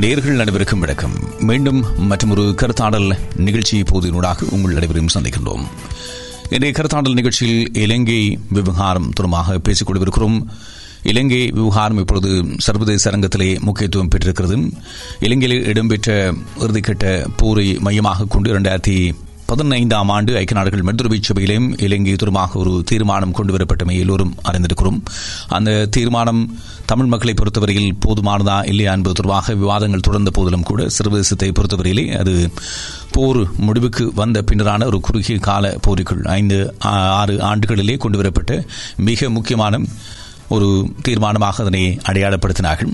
நேர்கள் அனைவருக்கும் வணக்கம். மீண்டும் மற்றொரு கருத்தாடல் நிகழ்ச்சி போதினூடாக உங்கள் அனைவரையும் சந்திக்கின்றோம். இன்றைய கருத்தாடல் நிகழ்ச்சியில் இலங்கை விவகாரம் தொடர்பாக பேசிக் கொண்டிருக்கிறோம். இலங்கை விவகாரம் இப்பொழுது சர்வதேச அரங்கத்திலே முக்கியத்துவம் பெற்றிருக்கிறது. இலங்கையில் இடம்பெற்ற இறுதிக்கட்ட போரை மையமாக கொண்டு இரண்டாயிரத்தி பதினைந்தாம் ஆண்டு ஐக்கிய நாடுகள் மெதுரவை சபையிலும் இலங்கை தொடர்பாக ஒரு தீர்மானம் கொண்டுவரப்பட்டமை எல்லோரும் அறிந்திருக்கிறோம். அந்த தீர்மானம் தமிழ் மக்களை பொறுத்தவரையில் போதுமானதா இல்லையா என்பது தொடர்பாக விவாதங்கள் தொடர்ந்த போதிலும் கூட சர்வதேசத்தை பொறுத்தவரையிலே அது போர் முடிவுக்கு வந்த பின்னரான ஒரு குறுகிய கால போருக்குள் ஐந்து ஆறு ஆண்டுகளிலே கொண்டுவரப்பட்ட மிக முக்கியமான ஒரு தீர்மானமாக அதனை அடையாளப்படுத்தினார்கள்.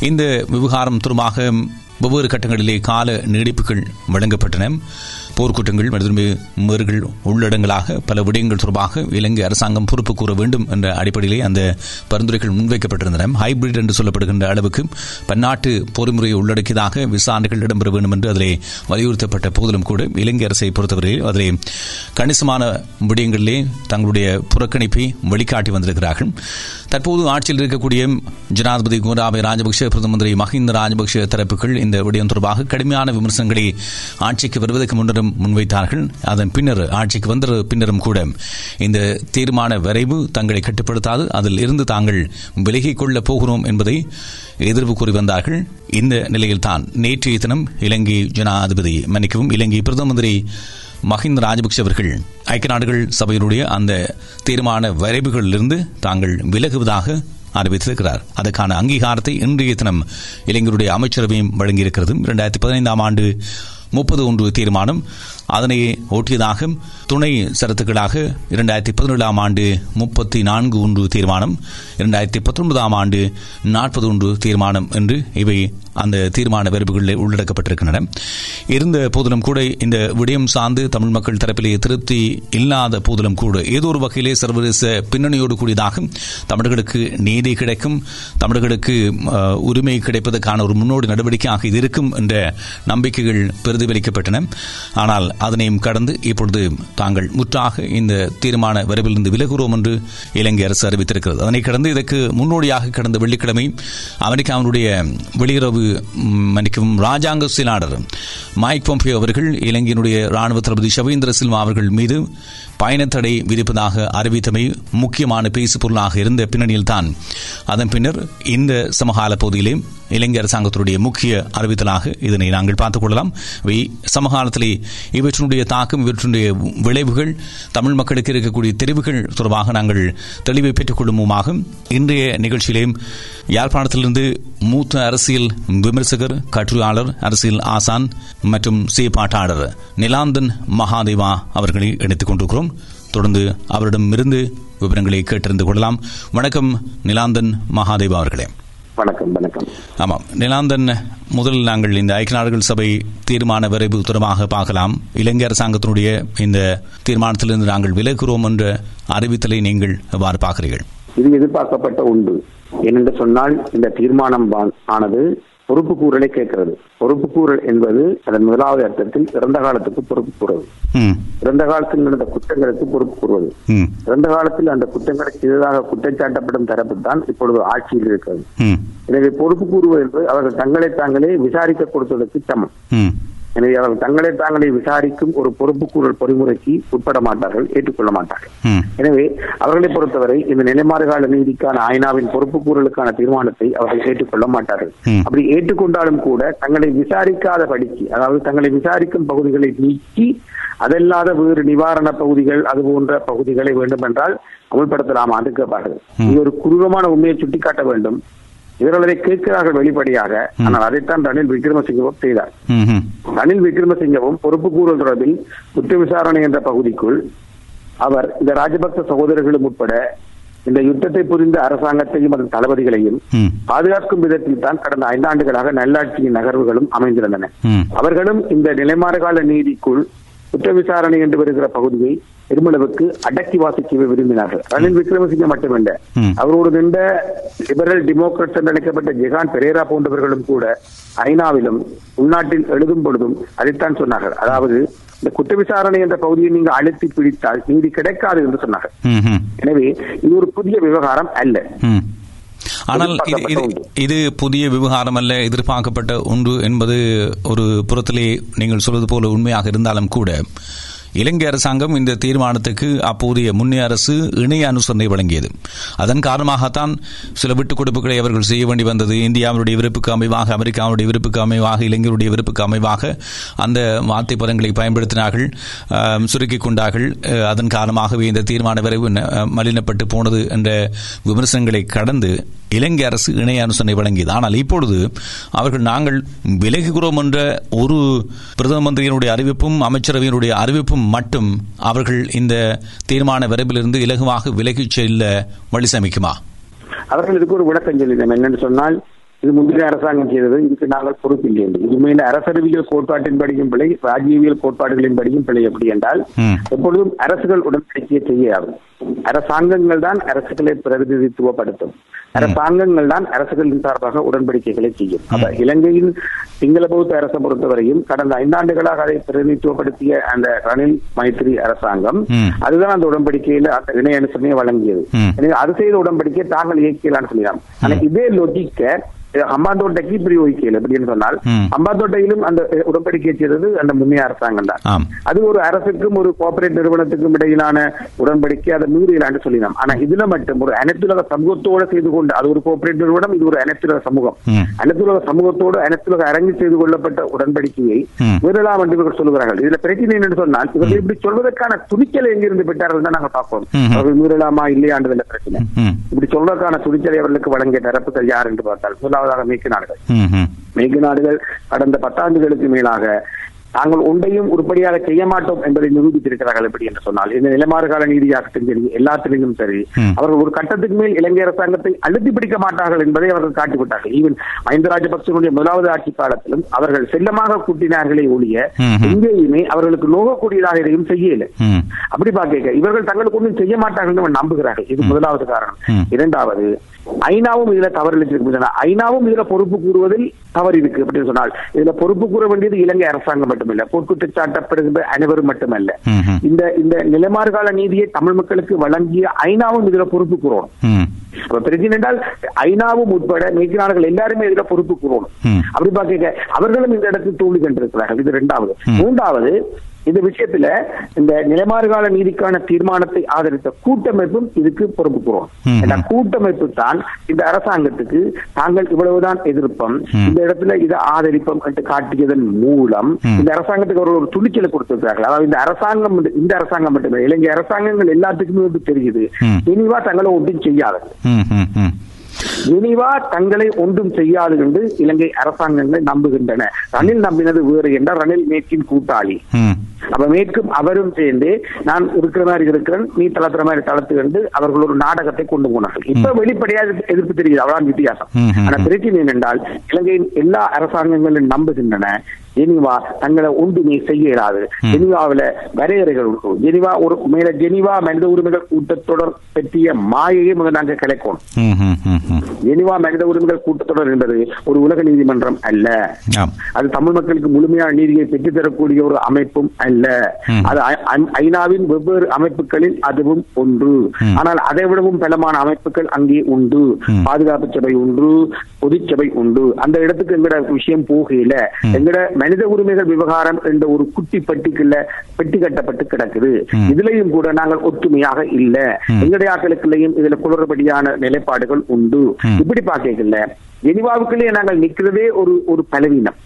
இந்த விவகாரம் தொடர்பாக வெவ்வேறு கட்டங்களிலே கால நீடிப்புகள் வழங்கப்பட்டன. போர்க்குற்றங்கள் மற்றும் மீறுகள் உள்ளடங்களாக பல விடயங்கள் தொடர்பாக இலங்கை அரசாங்கம் பொறுப்பு கூற வேண்டும் என்ற அடிப்படையிலே அந்த பரிந்துரைகள் முன்வைக்கப்பட்டிருந்தன. ஹைபிரிட் என்று சொல்லப்படுகின்ற அளவுக்கு பன்னாட்டு பொறிமுறையை உள்ளடக்கியதாக விசாரணைகள் இடம்பெற வேண்டும் என்று அதிலே வலியுறுத்தப்பட்ட போதிலும் கூட இலங்கை அரசை பொறுத்தவரையில் அதிலே கணிசமான விடயங்களிலே தங்களுடைய புறக்கணிப்பை வெளிக்காட்டி வந்திருக்கிறார்கள். தற்போது ஆட்சியில் இருக்கக்கூடிய ஜனாதிபதி கோராபய ராஜபக்ஷ பிரதம மந்திரி மஹிந்த ராஜபக்ஷ தரப்புகள் இந்த விடயம் தொடர்பாக கடுமையான விமர்சனங்களை ஆட்சிக்கு வருவதற்கு முன்னரும் முன்வைத்தார்கள். அதன் பின்னர் ஆட்சிக்கு வந்த பின்னரும் கூட இந்த தீர்மான வரைவு தங்களை கட்டுப்படுத்தாது. அதில் இருந்து தாங்கள் விலகிக் கொள்ளப் போகிறோம் என்பதை எதிர்ப்பு கூறி வந்தார்கள். இந்த நிலையில்தான் நேற்றைய தினம் இலங்கை ஜனாதிபதி மன்னிக்கவும் இலங்கை பிரதம மந்திரி மஹிந்த ராஜபக்ஷ அவர்கள் ஐக்கிய நாடுகள் சபையினுடைய அந்த தீர்மான வரைவுகளிலிருந்து தாங்கள் விலகுவதாக அறிவித்திருக்கிறார். அதற்கான அங்கீகாரத்தை இன்றைய தினம் இளைஞருடைய அமைச்சரவையும் வழங்கியிருக்கிறது இரண்டாயிரத்தி பதினைந்தாம் ஆண்டு முப்பது ஒன்று தீர்மானம் அதனை ஒட்டியதாக துணை சரத்துக்களாக இரண்டாயிரத்தி பதினேழாம் ஆண்டு முப்பத்தி நான்கு ஒன்று தீர்மானம் இரண்டாயிரத்தி பத்தொன்பதாம் ஆண்டு நாற்பது ஒன்று தீர்மானம் என்று இவை அந்த தீர்மான வெறுப்புகளில் உள்ளடக்கப்பட்டிருக்கின்றன. இருந்த போதிலும் கூட இந்த விடயம் சார்ந்து தமிழ் மக்கள் தரப்பிலே திருப்தி இல்லாத போதிலும் கூட ஏதோ ஒரு வகையிலே சர்வதேச பின்னணியோடு கூடியதாக தமிழர்களுக்கு நீதி கிடைக்கும். தமிழர்களுக்கு உரிமை கிடைப்பதற்கான ஒரு முன்னோடி நடவடிக்கையாக இது இருக்கும் என்ற நம்பிக்கைகள் பிரதிபலிக்கப்பட்டன. ஆனால் அதனையும் கடந்து இப்பொழுது தாங்கள் முற்றாக இந்த தீர்மான வரவிலிருந்து விலகுகிறோம் என்று இலங்கை அரசு அறிவித்திருக்கிறது. அதனை கடந்து இதற்கு முன்னோடியாக கடந்த வெள்ளிக்கிழமை அமெரிக்காவினுடைய வெளியுறவு மன்னிக்கவும் ராஜாங்க செயலாளர் மைக் பொம்பியோ அவர்கள் இலங்கையினுடைய ராணுவ தளபதி ஷவேந்திர சில்வா அவர்கள் மீது பயணத்தடை விதிப்பதாக அறிவித்தமை முக்கியமான பேசு பொருளாக இருந்த பின்னணியில்தான். அதன் பின்னர் இந்த சமகால பகுதியிலே இலங்கை அரசாங்கத்தினுடைய முக்கிய அறிவித்தலாக இதனை நாங்கள் பார்த்துக் கொள்ளலாம். சமகாலத்திலே இவற்றினுடைய தாக்கம் இவற்றினுடைய விளைவுகள் தமிழ் மக்களுக்கு இருக்கக்கூடிய தெரிவுகள் தொடர்பாக நாங்கள் தெளிவை பெற்றுக் கொள்ளுமுமாக இன்றைய நிகழ்ச்சியிலேயும் யாழ்ப்பாணத்திலிருந்து மூத்த அரசியல் விமர்சகர் கட்டுரையாளர் அரசியல் ஆசான் மற்றும் சீப்பாட்டாளர் நிலாந்தன் மகாதேவா அவர்களை இணைத்துக் கொண்டிருக்கிறோம். தொடர்ந்து அவரிடமிருந்து விவரங்களை கேட்டறிந்து கொள்ளலாம். வணக்கம் நிலாந்தன் மகாதேவா அவர்களே. வணக்கம் வணக்கம். ஆமாம். நிலாந்தன் முதல் நாங்கள் இந்த ஐக்கிய நாடுகள் சபை தீர்மான விரைவு தொடர்பாக பார்க்கலாம். இலங்கை அரசாங்கத்தினுடைய இந்த தீர்மானத்திலிருந்து நாங்கள் விலகுகிறோம் என்ற அறிவித்தலை நீங்கள் எவ்வாறு பார்க்கிறீர்கள்? இது எதிர்பார்க்கப்பட்ட உண்டு. ஏனென்று சொன்னால் இந்த தீர்மானம் ஆனது பொறுப்பு கூறலை கேட்கிறது. பொறுப்பு கூறல் என்பது அதன் முதலாவது அர்த்தத்தில் இறந்த காலத்துக்கு பொறுப்பு கூறுவது இறந்த காலத்தில் நடந்த குற்றங்களுக்கு பொறுப்பு கூறுவது இறந்த காலத்தில் அந்த குற்றங்களுக்கு எதிராக குற்றச்சாட்டப்படும் தரப்பு தான் இப்பொழுது ஆட்சியில் இருக்கிறது. எனவே பொறுப்பு கூறுவது என்பது அவர்கள் தங்களை தாங்களே விசாரிக்க கொடுத்ததற்கு சமம். எனவே அவர்கள் தங்களை தாங்களே விசாரிக்கும் ஒரு பொறுப்பு கூறல் பொறிமுறைக்கு உட்பட மாட்டார்கள் ஏற்றுக்கொள்ள மாட்டார்கள். எனவே அவர்களை பொறுத்தவரை இந்த நிலைமாறுகால நீதிக்கான ஐநாவின் பொறுப்பு கூறலுக்கான தீர்மானத்தை அவர்கள் ஏற்றுக்கொள்ள மாட்டார்கள். அப்படி ஏற்றுக்கொண்டாலும் கூட தங்களை விசாரிக்காத படிக்கு அதாவது தங்களை விசாரிக்கும் பகுதிகளை நீக்கி அதல்லாத வேறு நிவாரண பகுதிகள் அது போன்ற பகுதிகளை வேண்டும் என்றால் அமல்படுத்தலாம் என்று கேட்பார்கள். இது ஒரு குரூரமான உண்மையை சுட்டிக்காட்ட வேண்டும். இவர்கள் அதை கேட்கிறார்கள் வெளிப்படையாக. ஆனால் அதைத்தான் ரணில் விக்ரமசிங்கவும் செய்தார். ரணில் விக்ரமசிங்கவும் பொறுப்பு கூறல் தொடர்பில் குற்ற விசாரணை என்ற பகுதிக்குள் அவர் இந்த ராஜபக்ச சகோதரர்களும் உட்பட இந்த யுத்தத்தை புரிந்த அரசாங்கத்தையும் அதன் தளபதிகளையும் பாதுகாக்கும் விதத்தில் தான் கடந்த ஐந்தாண்டுகளாக நல்லாட்சியின் நகர்வுகளும் அமைந்திருந்தன அவர்களும் இந்த நிலைமாறுகால நீதிக்குள் குற்ற விசாரணை என்று வருகிற பகுதியை பெருமளவுக்கு அடக்கி வாசிக்க விரும்பினார்கள். ரணில் விக்ரமசிங்க மட்டுமல்ல அவரோடு நின்ற லிபரல் டெமோக்ராட்ஸ் என்று அழைக்கப்பட்ட ஜெகான் பெரேரா போன்றவர்களும் கூட ஐநாவிலும் உள்நாட்டில் எழுதும் பொழுதும் அதைத்தான் சொன்னார்கள். அதாவது இந்த குற்ற விசாரணை என்ற பகுதியை நீங்க அழுத்தி பிடித்தால் நீதி கிடைக்காது என்று சொன்னார்கள். எனவே இது ஒரு புதிய விவகாரம் அல்ல. ஆனால் இது. இது புதிய விவகாரம் அல்ல எதிர்பார்க்கப்பட்ட ஒன்று என்பது ஒரு புறத்திலே நீங்கள் சொல்வது போல உண்மையாக இருந்தாலும் கூட இலங்கை அரசாங்கம் இந்த தீர்மானத்துக்கு அப்போதைய முன்னே அரசு இணைய அனுசரணை வழங்கியது. அதன் காரணமாகத்தான் சில விட்டுக் கொடுப்புகளை அவர்கள் செய்ய வேண்டி வந்தது. இந்தியாவுடைய விருப்புக்கு அமைவாக அமெரிக்காவுடைய விருப்புக்கு அமைவாக இலங்கையுடைய விருப்புக்கு அமைவாக அந்த வார்த்தை பதங்களை பயன்படுத்தினார்கள் சுருக்கிக் கொண்டார்கள். அதன் காரணமாகவே இந்த தீர்மான விரைவு ந- மலினப்பட்டு போனது என்ற விமர்சனங்களை கடந்து இலங்கை அரசு இணைய அனுசரணை வழங்கியது. ஆனால் இப்பொழுது அவர்கள் நாங்கள் விலகுகிறோம் என்ற ஒரு பிரதம மந்திரியினுடைய அறிவிப்பும் அமைச்சரவையினுடைய அறிவிப்பும் மட்டும் அவர்கள் இந்த தீர்மான விரைவிலிருந்து இலகுவாக விலகிச் செல்ல வழி சமைக்குமா? அவர்கள் இதுக்கு ஒரு விளக்கம் சொல்லினோம் என்னன்னு சொன்னால் இது முந்தைய அரசாங்கம் செய்தது இதுக்கு நாங்கள் பொறுப்பில்லை என்று உண்மையில அரசறிவியல் கோட்பாட்டின்படியும் பிழை ராஜ்யவியல் கோட்பாடுகளின்படியும் பிழை எப்படி என்றால். எப்பொழுதும் அரசுகள் உடன்படிக்கையை செய்யாது. அரசாங்கங்கள் தான் அரசுகளை பிரதிநிதித்துவப்படுத்தும். அரசாங்கங்கள் தான் அரசுகளின் சார்பாக உடன்படிக்கைகளை செய்யும். அப்ப இலங்கையின் சிங்கள பௌத்த அரசை பொறுத்தவரையும் கடந்த ஐந்தாண்டுகளாக அதை பிரதிநிதித்துவப்படுத்திய அந்த ரணில் மைத்ரி அரசாங்கம். அதுதான் அந்த உடன்படிக்கையில அந்த இணைய அனுசரணையை வழங்கியது. எனவே அது செய்த உடன்படிக்கை தாங்கள் இயக்கலான்னு சொல்லலாம் ஆனா இதே லொஜிக்க அம்பாந்தோட்டைக்கு பிரயோகிக்கல எப்படின்னு சொன்னால். அம்பாந்தோட்டையிலும் அந்த உடன்படிக்கை செய்தது அந்த முன்னைய அரசாங்கம் தான். அது ஒரு அரசுக்கும் ஒரு கோஆபரேட் நிறுவனத்துக்கும் இடையிலான உடன்படிக்கை அதை மீறியலான்னு சொல்லிடலாம் ஆனா இதுல மட்டும் ஒரு அனைத்துலக சமூகத்தோட செய்து கொண்டு அது ஒரு கோஆபரேட் நிறுவனம் இது ஒரு அனைத்துலக சமூகம். அனைத்துலக சமூகத்தோடு அனைத்துலக அரங்கி செய்து கொள்ளப்பட்ட உடன்படிக்கையை. மீறலாம் என்று இவர்கள் சொல்லுகிறார்கள். இதுல பிரச்சனை என்னன்னு சொன்னால் இவர்கள் இப்படி சொல்வதற்கான துணிச்சல் எங்கிருந்து பெற்றார்கள் தான் நாங்க பார்ப்போம். அவர்கள் மீறலாமா இல்லையான்றதுல பிரச்சனை. இப்படி சொல்வதற்கான துணிச்சலை அவர்களுக்கு வழங்கிய தரப்புகள் யார் என்று பார்த்தால் முதலாவதாக மேற்கு நாடுகள். மேற்கு நாடுகள் கடந்த பத்தாண்டுகளுக்கு மேலாக தாங்கள் ஒன்றையும் உருப்படியாக செய்ய மாட்டோம் என்பதை நிரூபித்திருக்கிறார்கள் எப்படி என்று சொன்னால் இந்த நிலைமாறுகால நீதியாகட்டும் சரி எல்லாத்திலும் சரி. அவர்கள் ஒரு கட்டத்துக்கு மேல் இலங்கை அரசாங்கத்தை அழுத்தி பிடிக்க மாட்டார்கள் என்பதை அவர்கள் காட்டிவிட்டார்கள். ஈவன் மஹிந்த ராஜபக்சனுடைய முதலாவது ஆட்சி காலத்திலும் அவர்கள் செல்லமாக கூட்டினார்களே ஒழிய. எங்கேயுமே அவர்களுக்கு நோகக்கூடியதாக எதையும் செய்யல. அப்படி பார்க்க இவர்கள் தங்களுக்கு ஒன்றும் செய்ய மாட்டார்கள் என்று நம்புகிறார்கள். இது முதலாவது. காரணம். இரண்டாவது ஐநாவும் இதுல தவறு ஐநாவும் இதுல பொறுப்பு கூறுவதில் தவறு இருக்கு அப்படின்னு சொன்னால் இதுல பொறுப்பு கூற வேண்டியது இலங்கை அரசாங்கம் மட்டுமல்ல சாட்டப்படுகின்ற அனைவரும் மட்டுமல்ல. இந்த இந்த நிலைமாறுகால நீதியை தமிழ் மக்களுக்கு வழங்கிய ஐநாவும் இதுல பொறுப்பு கூறணும் அப்ப பிரச்சனை என்றால் ஐநாவும் உட்பட மேற்கு நாடுகள் எல்லாருமே இதுல பொறுப்பு கூறணும். அப்படி பார்க்க அவர்களும் இந்த இடத்தில் தோல்வி கண்டிருக்கிறார்கள் இது இரண்டாவது. மூன்றாவது இந்த விஷயத்துல இந்த நிலைமாறுகால நீதிக்கான தீர்மானத்தை ஆதரித்த கூட்டமைப்பும் இதுக்கு பொறுப்பு கூறும் ம். இந்த கூட்டமைப்பு தான் இந்த அரசாங்கத்துக்கு தாங்கள் இவ்வளவுதான் எதிர்ப்போம். இந்த இடத்துல இதை ஆதரிப்போம் என்று காட்டியதன் மூலம். இந்த அரசாங்கத்துக்கு ஒரு ஒரு துணிச்சலை கொடுத்திருக்கிறார்கள் அதாவது இந்த அரசாங்கம் இந்த அரசாங்கம் மட்டுமே இலங்கை அரசாங்கங்கள் எல்லாத்துக்குமே வந்து தெரியுது. இனிவா தங்களை ஒன்றும் செய்யாது இனிவா தங்களை ஒன்றும் செய்யாது என்று இலங்கை அரசாங்கங்கள் நம்புகின்றன. ரணில் நம்பினது வேறு என்றால் ரணில் மேற்கின் கூட்டாளி. அப்ப மேற்கும் அவரும் சேர்ந்து நான் இருக்கிற மாதிரி இருக்கிறேன் நீ தளர்த்துற மாதிரி தளர்த்து என்று அவர்கள் ஒரு நாடகத்தை கொண்டு போனார்கள். இப்ப வெளிப்படையா எதிர்ப்பு- தெரியுது. அவ்வளவு வித்தியாசம். ஆனா பிரச்சனை என்னென்றால் இலங்கையின் எல்லா அரசாங்கங்களும் நம்புகின்றன. ஜெனிவா தங்களை ஒன்றுமே செய்ய இயலாது ஜெனிவாவில வரையறைகள் உண்டு. ஜெனிவா ஒரு மேல ஜெனிவா மனித உரிமைகள் கூட்டத்தொடர் பற்றிய மாயையை முதல் நாங்கள் கிடைக்கணும் ஜெனிவா மனித உரிமைகள் கூட்டத்தொடர் என்பது ஒரு உலக நீதிமன்றம் அல்ல. அது தமிழ் மக்களுக்கு முழுமையான நீதியை பெற்றுத் தரக்கூடிய ஒரு அமைப்பும் அல்ல. அது ஐநாவின் வெவ்வேறு அமைப்புகளில் அதுவும் ஒன்று. ஆனால் அதை விடவும் பலமான அமைப்புகள் அங்கே உண்டு. பாதுகாப்பு சபை உண்டு பொதுச்சபை உண்டு அந்த இடத்துக்கு எங்கட விஷயம் போகையில. எங்கட மனித உரிமைகள் விவகாரம் என்ற ஒரு குட்டி பெட்டிக்குள்ள பெட்டி கட்டப்பட்டு கிடக்குது. இதுலயும் கூட நாங்கள் ஒற்றுமையாக இல்ல. எங்களுடைய ஆக்களுக்குள்ளேயும் இதுல குளறுபடியான நிலைப்பாடுகள் உண்டு. இப்படி பார்க்கல ஜெனிவாவுக்குள்ளேயே நாங்கள் நிக்கிறதே ஒரு ஒரு பலவீனம்.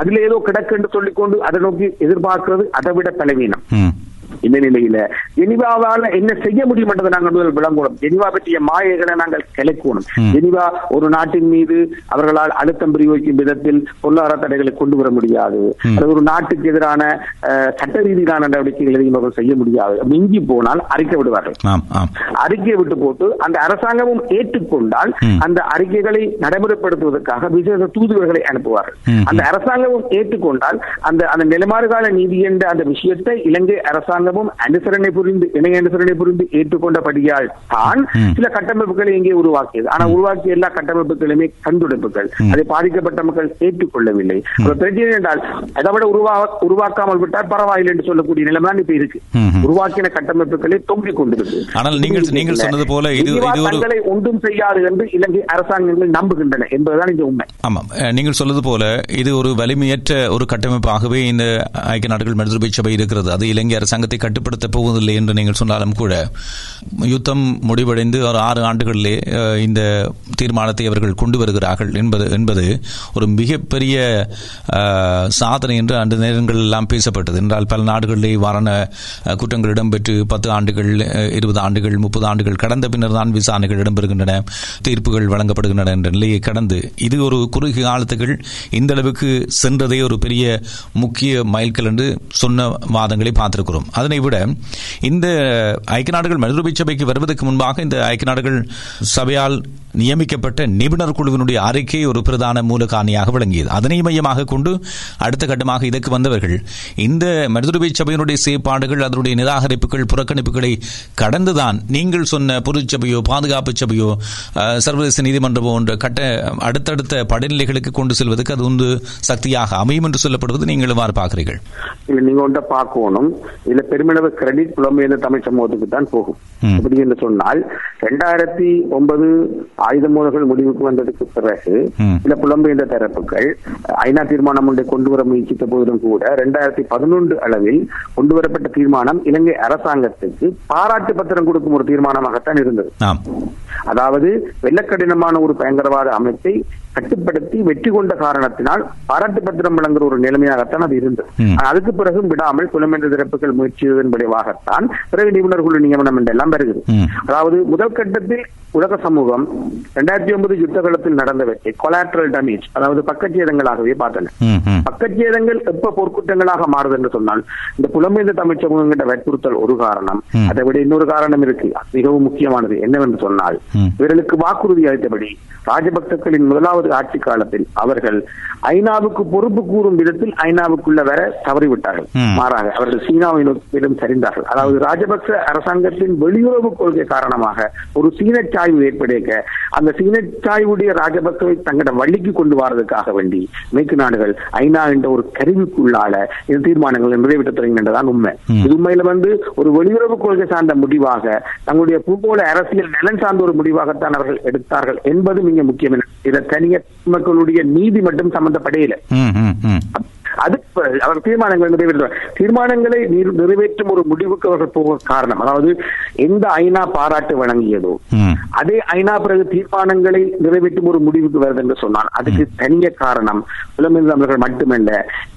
அதுல ஏதோ கிடக்கு என்று சொல்லிக்கொண்டு அதை நோக்கி எதிர்பார்க்கிறது அதை விட பலவீனம். இந்த நிலையில ஜெனிவாவால என்ன செய்ய முடியும் என்றதை நாங்கள் முதல் விளங்கணும் ஜெனிவா பற்றிய மாயைகளை நாங்கள் கிளைக்கணும். ஜெனிவா ஒரு நாட்டின் மீது அவர்களால் அழுத்தம் பிரயோகிக்கும் விதத்தில் பொருளாதார தடைகளை கொண்டு வர முடியாது. அது ஒரு நாட்டுக்கு எதிரான சட்ட ரீதியிலான நடவடிக்கைகளை எதையும் அவர்கள் செய்ய முடியாது மிஞ்சி போனால் அறிக்கை விடுவார்கள் அறிக்கையை விட்டு போட்டு அந்த அரசாங்கமும் ஏற்றுக்கொண்டால். அந்த அறிக்கைகளை நடைமுறைப்படுத்துவதற்காக விசேஷ தூதுவர்களை அனுப்புவார்கள். அந்த அரசாங்கமும் ஏற்றுக்கொண்டால் அந்த அந்த நிலைமாறுகால நீதி என்ற அந்த விஷயத்தை இலங்கை அரசாங்கம் அரசாங்கமும் அனுசரணை புரிந்து இணை அனுசரணை புரிந்து ஏற்றுக்கொண்டபடியால் தான். சில கட்டமைப்புகளை இங்கே உருவாக்கியது. ஆனா உருவாக்கிய எல்லா கட்டமைப்புகளுமே கண்டுடைப்புகள் அதை பாதிக்கப்பட்ட மக்கள் ஏற்றுக்கொள்ளவில்லை. பிரச்சனை என்றால் அதை விட உருவா உருவாக்காமல் விட்டால் பரவாயில்லை என்று சொல்லக்கூடிய நிலைமை தான் இப்ப இருக்கு. உருவாக்கின கட்டமைப்புகளை தொங்கிக் கொண்டிருக்கு. ஆனால் நீங்கள் நீங்கள் சொன்னது போல இது தங்களை ஒன்றும் செய்யாது என்று இலங்கை அரசாங்கங்கள் நம்புகின்றன என்பதுதான் இந்த உண்மை. ஆமாம். நீங்கள் சொல்வது போல இது ஒரு வலிமையற்ற ஒரு கட்டமைப்பாகவே இந்த ஐக்கிய நாடுகள் மனித சபை இருக்கிறது. அது இலங்கை அரசாங்கத்தை கட்டுப்படுத்த போவதில்லை என்று நீங்கள் சொன்னாலும் கூட யுத்தம் முடிவடைந்து ஒரு ஆறு ஆண்டுகளிலே இந்த தீர்மானத்தை அவர்கள் கொண்டு வருகிறார்கள் என்பது என்பது ஒரு மிகப்பெரிய சாதனை என்று அந்த நேரங்கள் எல்லாம் பேசப்பட்டது. என்றால் பல நாடுகளிலே வரண குற்றங்கள் இடம்பெற்று பத்து ஆண்டுகள் இருபது ஆண்டுகள் முப்பது ஆண்டுகள் கடந்த பின்னர் தான் விசாரணைகள் இடம்பெறுகின்றன தீர்ப்புகள் வழங்கப்படுகின்றன என்ற நிலையை கடந்து இது ஒரு குறுகிய காலத்துக்குள் இந்த அளவுக்கு சென்றதே ஒரு பெரிய முக்கிய மைல்கல் என்று சொன்ன வாதங்களை பார்த்திருக்கிறோம். அதன் விட இந்த ஐக்கிய நாடுகள் மனித சபைக்கு வருவதற்கு முன்பாக இந்த ஐக்கிய நாடுகள் சபையால் நியமிக்கப்பட்ட நிபுணர் குழுவினுடைய அறிக்கை ஒரு பிரதான மூலகாரணியாக விளங்கியது. அதனை மையமாக கொண்டு அடுத்த கட்டமாக இதற்கு வந்தவர்கள் இந்த மனிதருபை சபையினுடைய செயற்பாடுகள் அதனுடைய நிராகரிப்புகள் புறக்கணிப்புகளை கடந்துதான் நீங்கள் சொன்ன பொதுச்சபையோ பாதுகாப்பு சபையோ சர்வதேச நீதிமன்றம் போன்ற கட்ட அடுத்தடுத்த படிநிலைகளுக்கு கொண்டு செல்வதற்கு அது உந்து சக்தியாக அமையும் என்று சொல்லப்படுவது நீங்கள் எவ்வாறு பார்க்கிறீர்கள்? இல்ல நீங்க ஒன்றை பார்க்கணும். இதுல பெருமளவு கிரெடிட் புலம்பெயர்ந்த தமிழ் சமூகத்துக்கு தான் போகும். எப்படி என்று சொன்னால் ரெண்டாயிரத்தி ஒன்பது ஆயுத மோதல்கள் முடிவுக்கு வந்ததுக்கு பிறகு. சில புலம்பெயர்ந்த தரப்புகள் ஐநா தீர்மானம் ஒன்றை கொண்டு வர முயற்சித்த போதிலும் கூட ரெண்டாயிரத்தி பதினொன்று அளவில் கொண்டு வரப்பட்ட தீர்மானம் இலங்கை அரசாங்கத்துக்கு பாராட்டு பத்திரம் கொடுக்கும் ஒரு தீர்மானமாகத்தான் இருந்தது. அதாவது வெள்ளக்கடினமான ஒரு பயங்கரவாத அமைப்பை கட்டுப்படுத்தி வெற்றி கொண்ட காரணத்தினால் பாராட்டு பத்திரம் வழங்குற ஒரு நிலைமையாகத்தான் அது இருந்தது. அதுக்கு பிறகும் விடாமல் புலமென்ற திறப்புகள் முயற்சியதன் விளைவாகத்தான் பிறகு நிபுணர் குழு நியமனம் என்றெல்லாம் வருகிறது. அதாவது முதல் கட்டத்தில் உலக சமூகம் இரண்டாயிரத்தி ஒன்பது யுத்த காலத்தில் நடந்தவற்றை கொலாட்ரல் டேமேஜ் அதாவது பக்கச்சேதங்களாகவே பார்த்தன. பக்கச்சேதங்கள் எப்ப போர்க்குற்றங்களாக மாறுது என்று சொன்னால் இந்த புலம்பெயர்ந்த தமிழ் சமூகங்கிட்ட வற்புறுத்தல் ஒரு காரணம். அதை விட இன்னொரு காரணம் இருக்கு மிகவும் முக்கியமானது என்னவென்று சொன்னால். இவர்களுக்கு வாக்குறுதி அளித்தபடி ராஜபக்தர்களின் முதலாவது ஆட்சி காலத்தில் அவர்கள் ஐநாவுக்கு பொறுப்பு கூறும் விதத்தில் ஐநாவுக்குள்ள வர தவறிவிட்டார்கள். மாறாக அவர்கள் சீனாவை நோக்கிலும் சரிந்தார்கள் அதாவது ராஜபக்ச அரசாங்கத்தின் வெளியுறவு கொள்கை காரணமாக ஒரு சீன சாய்வு ஏற்படுக அந்த சீன சாய்வுடைய ராஜபக்சவை தங்களோட வழிக்கு கொண்டு வரதுக்காக வேண்டி மேற்கு நாடுகள் ஐநா என்ற ஒரு கருவிக்குள்ளால இந்த தீர்மானங்களை நிறைவேற்ற தொடங்கினதான் உண்மை. இது உண்மையில வந்து ஒரு வெளியுறவு கொள்கை சார்ந்த முடிவாக தங்களுடைய பூகோள அரசியல் நலன் சார்ந்த ஒரு முடிவாகத்தான் அவர்கள் எடுத்தார்கள் என்பது மிக முக்கியம் இதை தனியார் மக்களுடைய நீதி மட்டும் சம்பந்தப்படையில. அது அவர் தீர்மானங்களை நிறைவேற்ற தீர்மானங்களை நிறு- நிறைவேற்றும் ஒரு முடிவுக்கு அவர்கள் போக காரணம். அதாவது எந்த ஐநா பாராட்டு வழங்கியதோ. அதே ஐநா பிறகு தீர்மானங்களை நிறைவேற்றும் ஒரு முடிவுக்கு வருது என்று சொன்னால் அதுக்கு தனிய காரணம் புலம்பெயர்ந்த தமிழர்கள் மட்டுமல்ல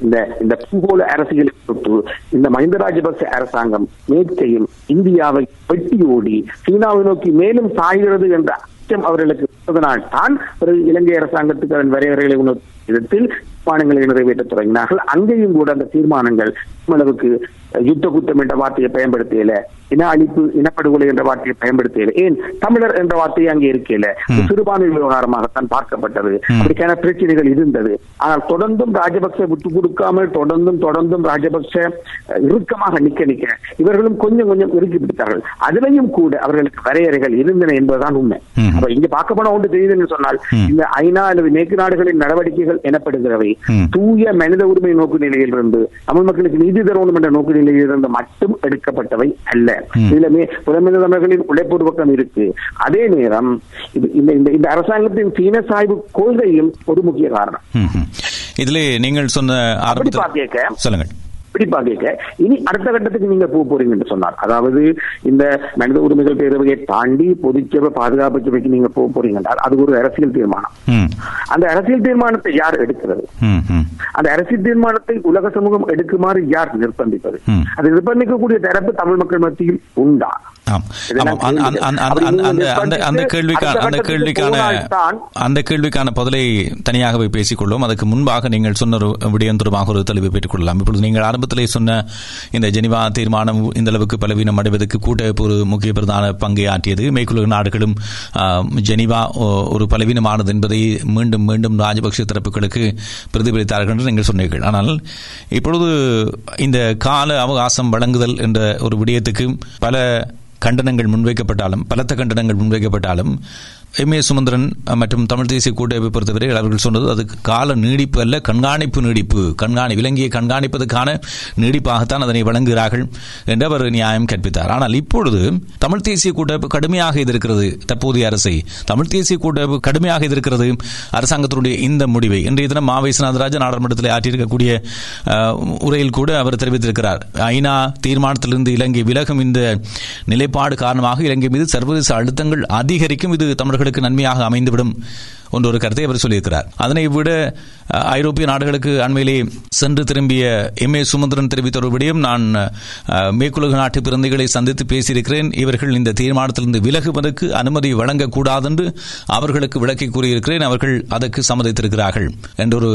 இந்த இந்த பூகோள அரசியல் பொறுத்து இந்த மஹிந்த ராஜபக்ச அரசாங்கம் மேற்கையும் இந்தியாவை வெட்டி ஓடி சீனாவை நோக்கி மேலும் சாய்கிறது என்ற அச்சம் அவர்களுக்கு இருப்பதனால் தான் இலங்கை அரசாங்கத்துக்கு அதன் வரையறைகளை உணர் விதத்தில் தீர்மானங்களை நிறைவேற்ற தொடங்கினார்கள் அங்கேயும் கூட அந்த தீர்மானங்கள் அளவுக்கு யுத்த குத்தம் என்ற வார்த்தையை பயன்படுத்தியல இன அழிப்பு இனப்படுகொலை என்ற வார்த்தையை பயன்படுத்தியல ஏன் தமிழர் என்ற வார்த்தையை அங்கே இருக்கல. சிறுபான்மை விவகாரமாகத்தான் பார்க்கப்பட்டது. அப்படிக்கான பிரச்சனைகள் இருந்தது ஆனால் தொடர்ந்தும் ராஜபக்ச விட்டு கொடுக்காமல் தொடர்ந்தும் தொடர்ந்தும் ராஜபக்ச இறுக்கமாக நிக்க நிக்க இவர்களும் கொஞ்சம் கொஞ்சம் இறுக்கி பிடித்தார்கள் அதிலையும் கூட அவர்களுக்கு வரையறைகள் இருந்தன என்பதுதான் உண்மை. அப்ப இங்க பார்க்க போனா ஒன்று தெரியுதுன்னு சொன்னால். இந்த ஐநா அல்லது மேற்கு நாடுகளின் நடவடிக்கைகள் எனப்படுகிறவை. தூய மனித உரிமை நோக்கு நிலையிலிருந்து தமிழ் மக்களுக்கு நீதி தரணும் என்ற நோக்கு நிலையிலிருந்து மட்டும் எடுக்கப்பட்டவை அல்ல. இதுலமே புலமிந்த தமிழர்களின் உழைப்பு பக்கம் இருக்கு. அதே நேரம் இந்த இந்த- இந்த அரசாங்கத்தின் சீன சாய்வு கொள்கையும் ஒரு முக்கிய காரணம். இதிலே நீங்கள் சொன்ன சொல்லுங்கள். இப்படி பார்க்க இனி அடுத்த கட்டத்துக்கு நீங்க போக போறீங்க என்று சொன்னார். அதாவது இந்த மனித உரிமைகள் பேரவையை தாண்டி பொதுச்சபை பாதுகாப்பு சபைக்கு நீங்க போக போறீங்க என்றால் அது ஒரு அரசியல் தீர்மானம். அந்த அரசியல் தீர்மானத்தை யார் எடுக்கிறது. அந்த அரசியல் தீர்மானத்தை உலக சமூகம் எடுக்குமாறு யார் நிர்பந்திப்பது. அது நிர்பந்திக்கக்கூடிய தரப்பு தமிழ் மக்கள் மத்தியில் உண்டா. அந்த- கேள்விக்கான அந்த கேள்விக்கான போனால்தான் அந்த கேள்விக்கான பதிலை தனியாகவே பேசிக்கொள்வோம் அதுக்கு முன்பாக நீங்கள் சொன்ன விடயம் தொடர்பாக ஒரு தெளிவை பெற்றுக் கொள்ளலாம். இப்பொழுது நீங்கள் ஆரம்பத்திலே சொன்ன இந்த ஜெனிவா தீர்மானம் இந்த அளவுக்கு பலவீனம் அடைவதற்கு கூட்டமைப்பு ஒரு முக்கிய பிரதான பங்கை ஆற்றியது மேற்குலக நாடுகளும் ஜெனிவா ஒரு பலவீனமானது என்பதை மீண்டும் மீண்டும் ராஜபக்ச தரப்புகளுக்கு பிரதிபலித்தார்கள் என்று நீங்கள் சொன்னீர்கள். ஆனால் இப்பொழுது இந்த கால அவகாசம் வழங்குதல் என்ற ஒரு விடயத்துக்கு பல கண்டனங்கள் முன்வைக்கப்பட்டாலும் பலத்த கண்டனங்கள் முன்வைக்கப்பட்டாலும் எம் ஏ சுமந்திரன் மற்றும் தமிழ் தேசிய கூட்டமைப்பை பொறுத்தவரை அவர்கள் சொன்னது அது கால நீடிப்பு அல்ல கண்காணிப்பு நீடிப்பு. கண்காணி விலங்கியை கண்காணிப்பதற்கான நீடிப்பாகத்தான் அதனை வழங்குகிறார்கள் என்று அவர் நியாயம் கற்பித்தார். ஆனால் இப்பொழுது தமிழ் தேசிய கூட்டமைப்பு கடுமையாக எதிர்க்கிறது தற்போதைய அரசை. தமிழ் தேசிய கூட்டமைப்பு கடுமையாக எதிர்க்கிறது அரசாங்கத்தினுடைய இந்த முடிவை. இன்றைய தினம் மாவை நாதராஜன் நாடாளுமன்றத்தில் ஆற்றியிருக்கக்கூடிய உரையில் கூட அவர் தெரிவித்திருக்கிறார். ஐநா தீர்மானத்திலிருந்து இலங்கை விலகும் இந்த நிலைப்பாடு காரணமாக இலங்கை மீது சர்வதேச அழுத்தங்கள் அதிகரிக்கும். இது நாடுகளுக்கு நன்மையாக அமைந்துவிடும் என்ற ஒரு கருத்தை அவர் சொல்லியிருக்கிறார். அதனை விட ஐரோப்பிய நாடுகளுக்கு அண்மையிலே சென்று திரும்பிய எம் ஏ சுமந்திரன் தெரிவித்த ஒரு நான் மேற்குலக நாட்டு பிறந்தைகளை சந்தித்து பேசியிருக்கிறேன். இவர்கள் இந்த தீர்மானத்திலிருந்து விலகுவதற்கு அனுமதி வழங்கக்கூடாது என்று அவர்களுக்கு விளக்கி கூறியிருக்கிறேன். அவர்கள் அதற்கு சம்மதித்திருக்கிறார்கள் என்ற ஒரு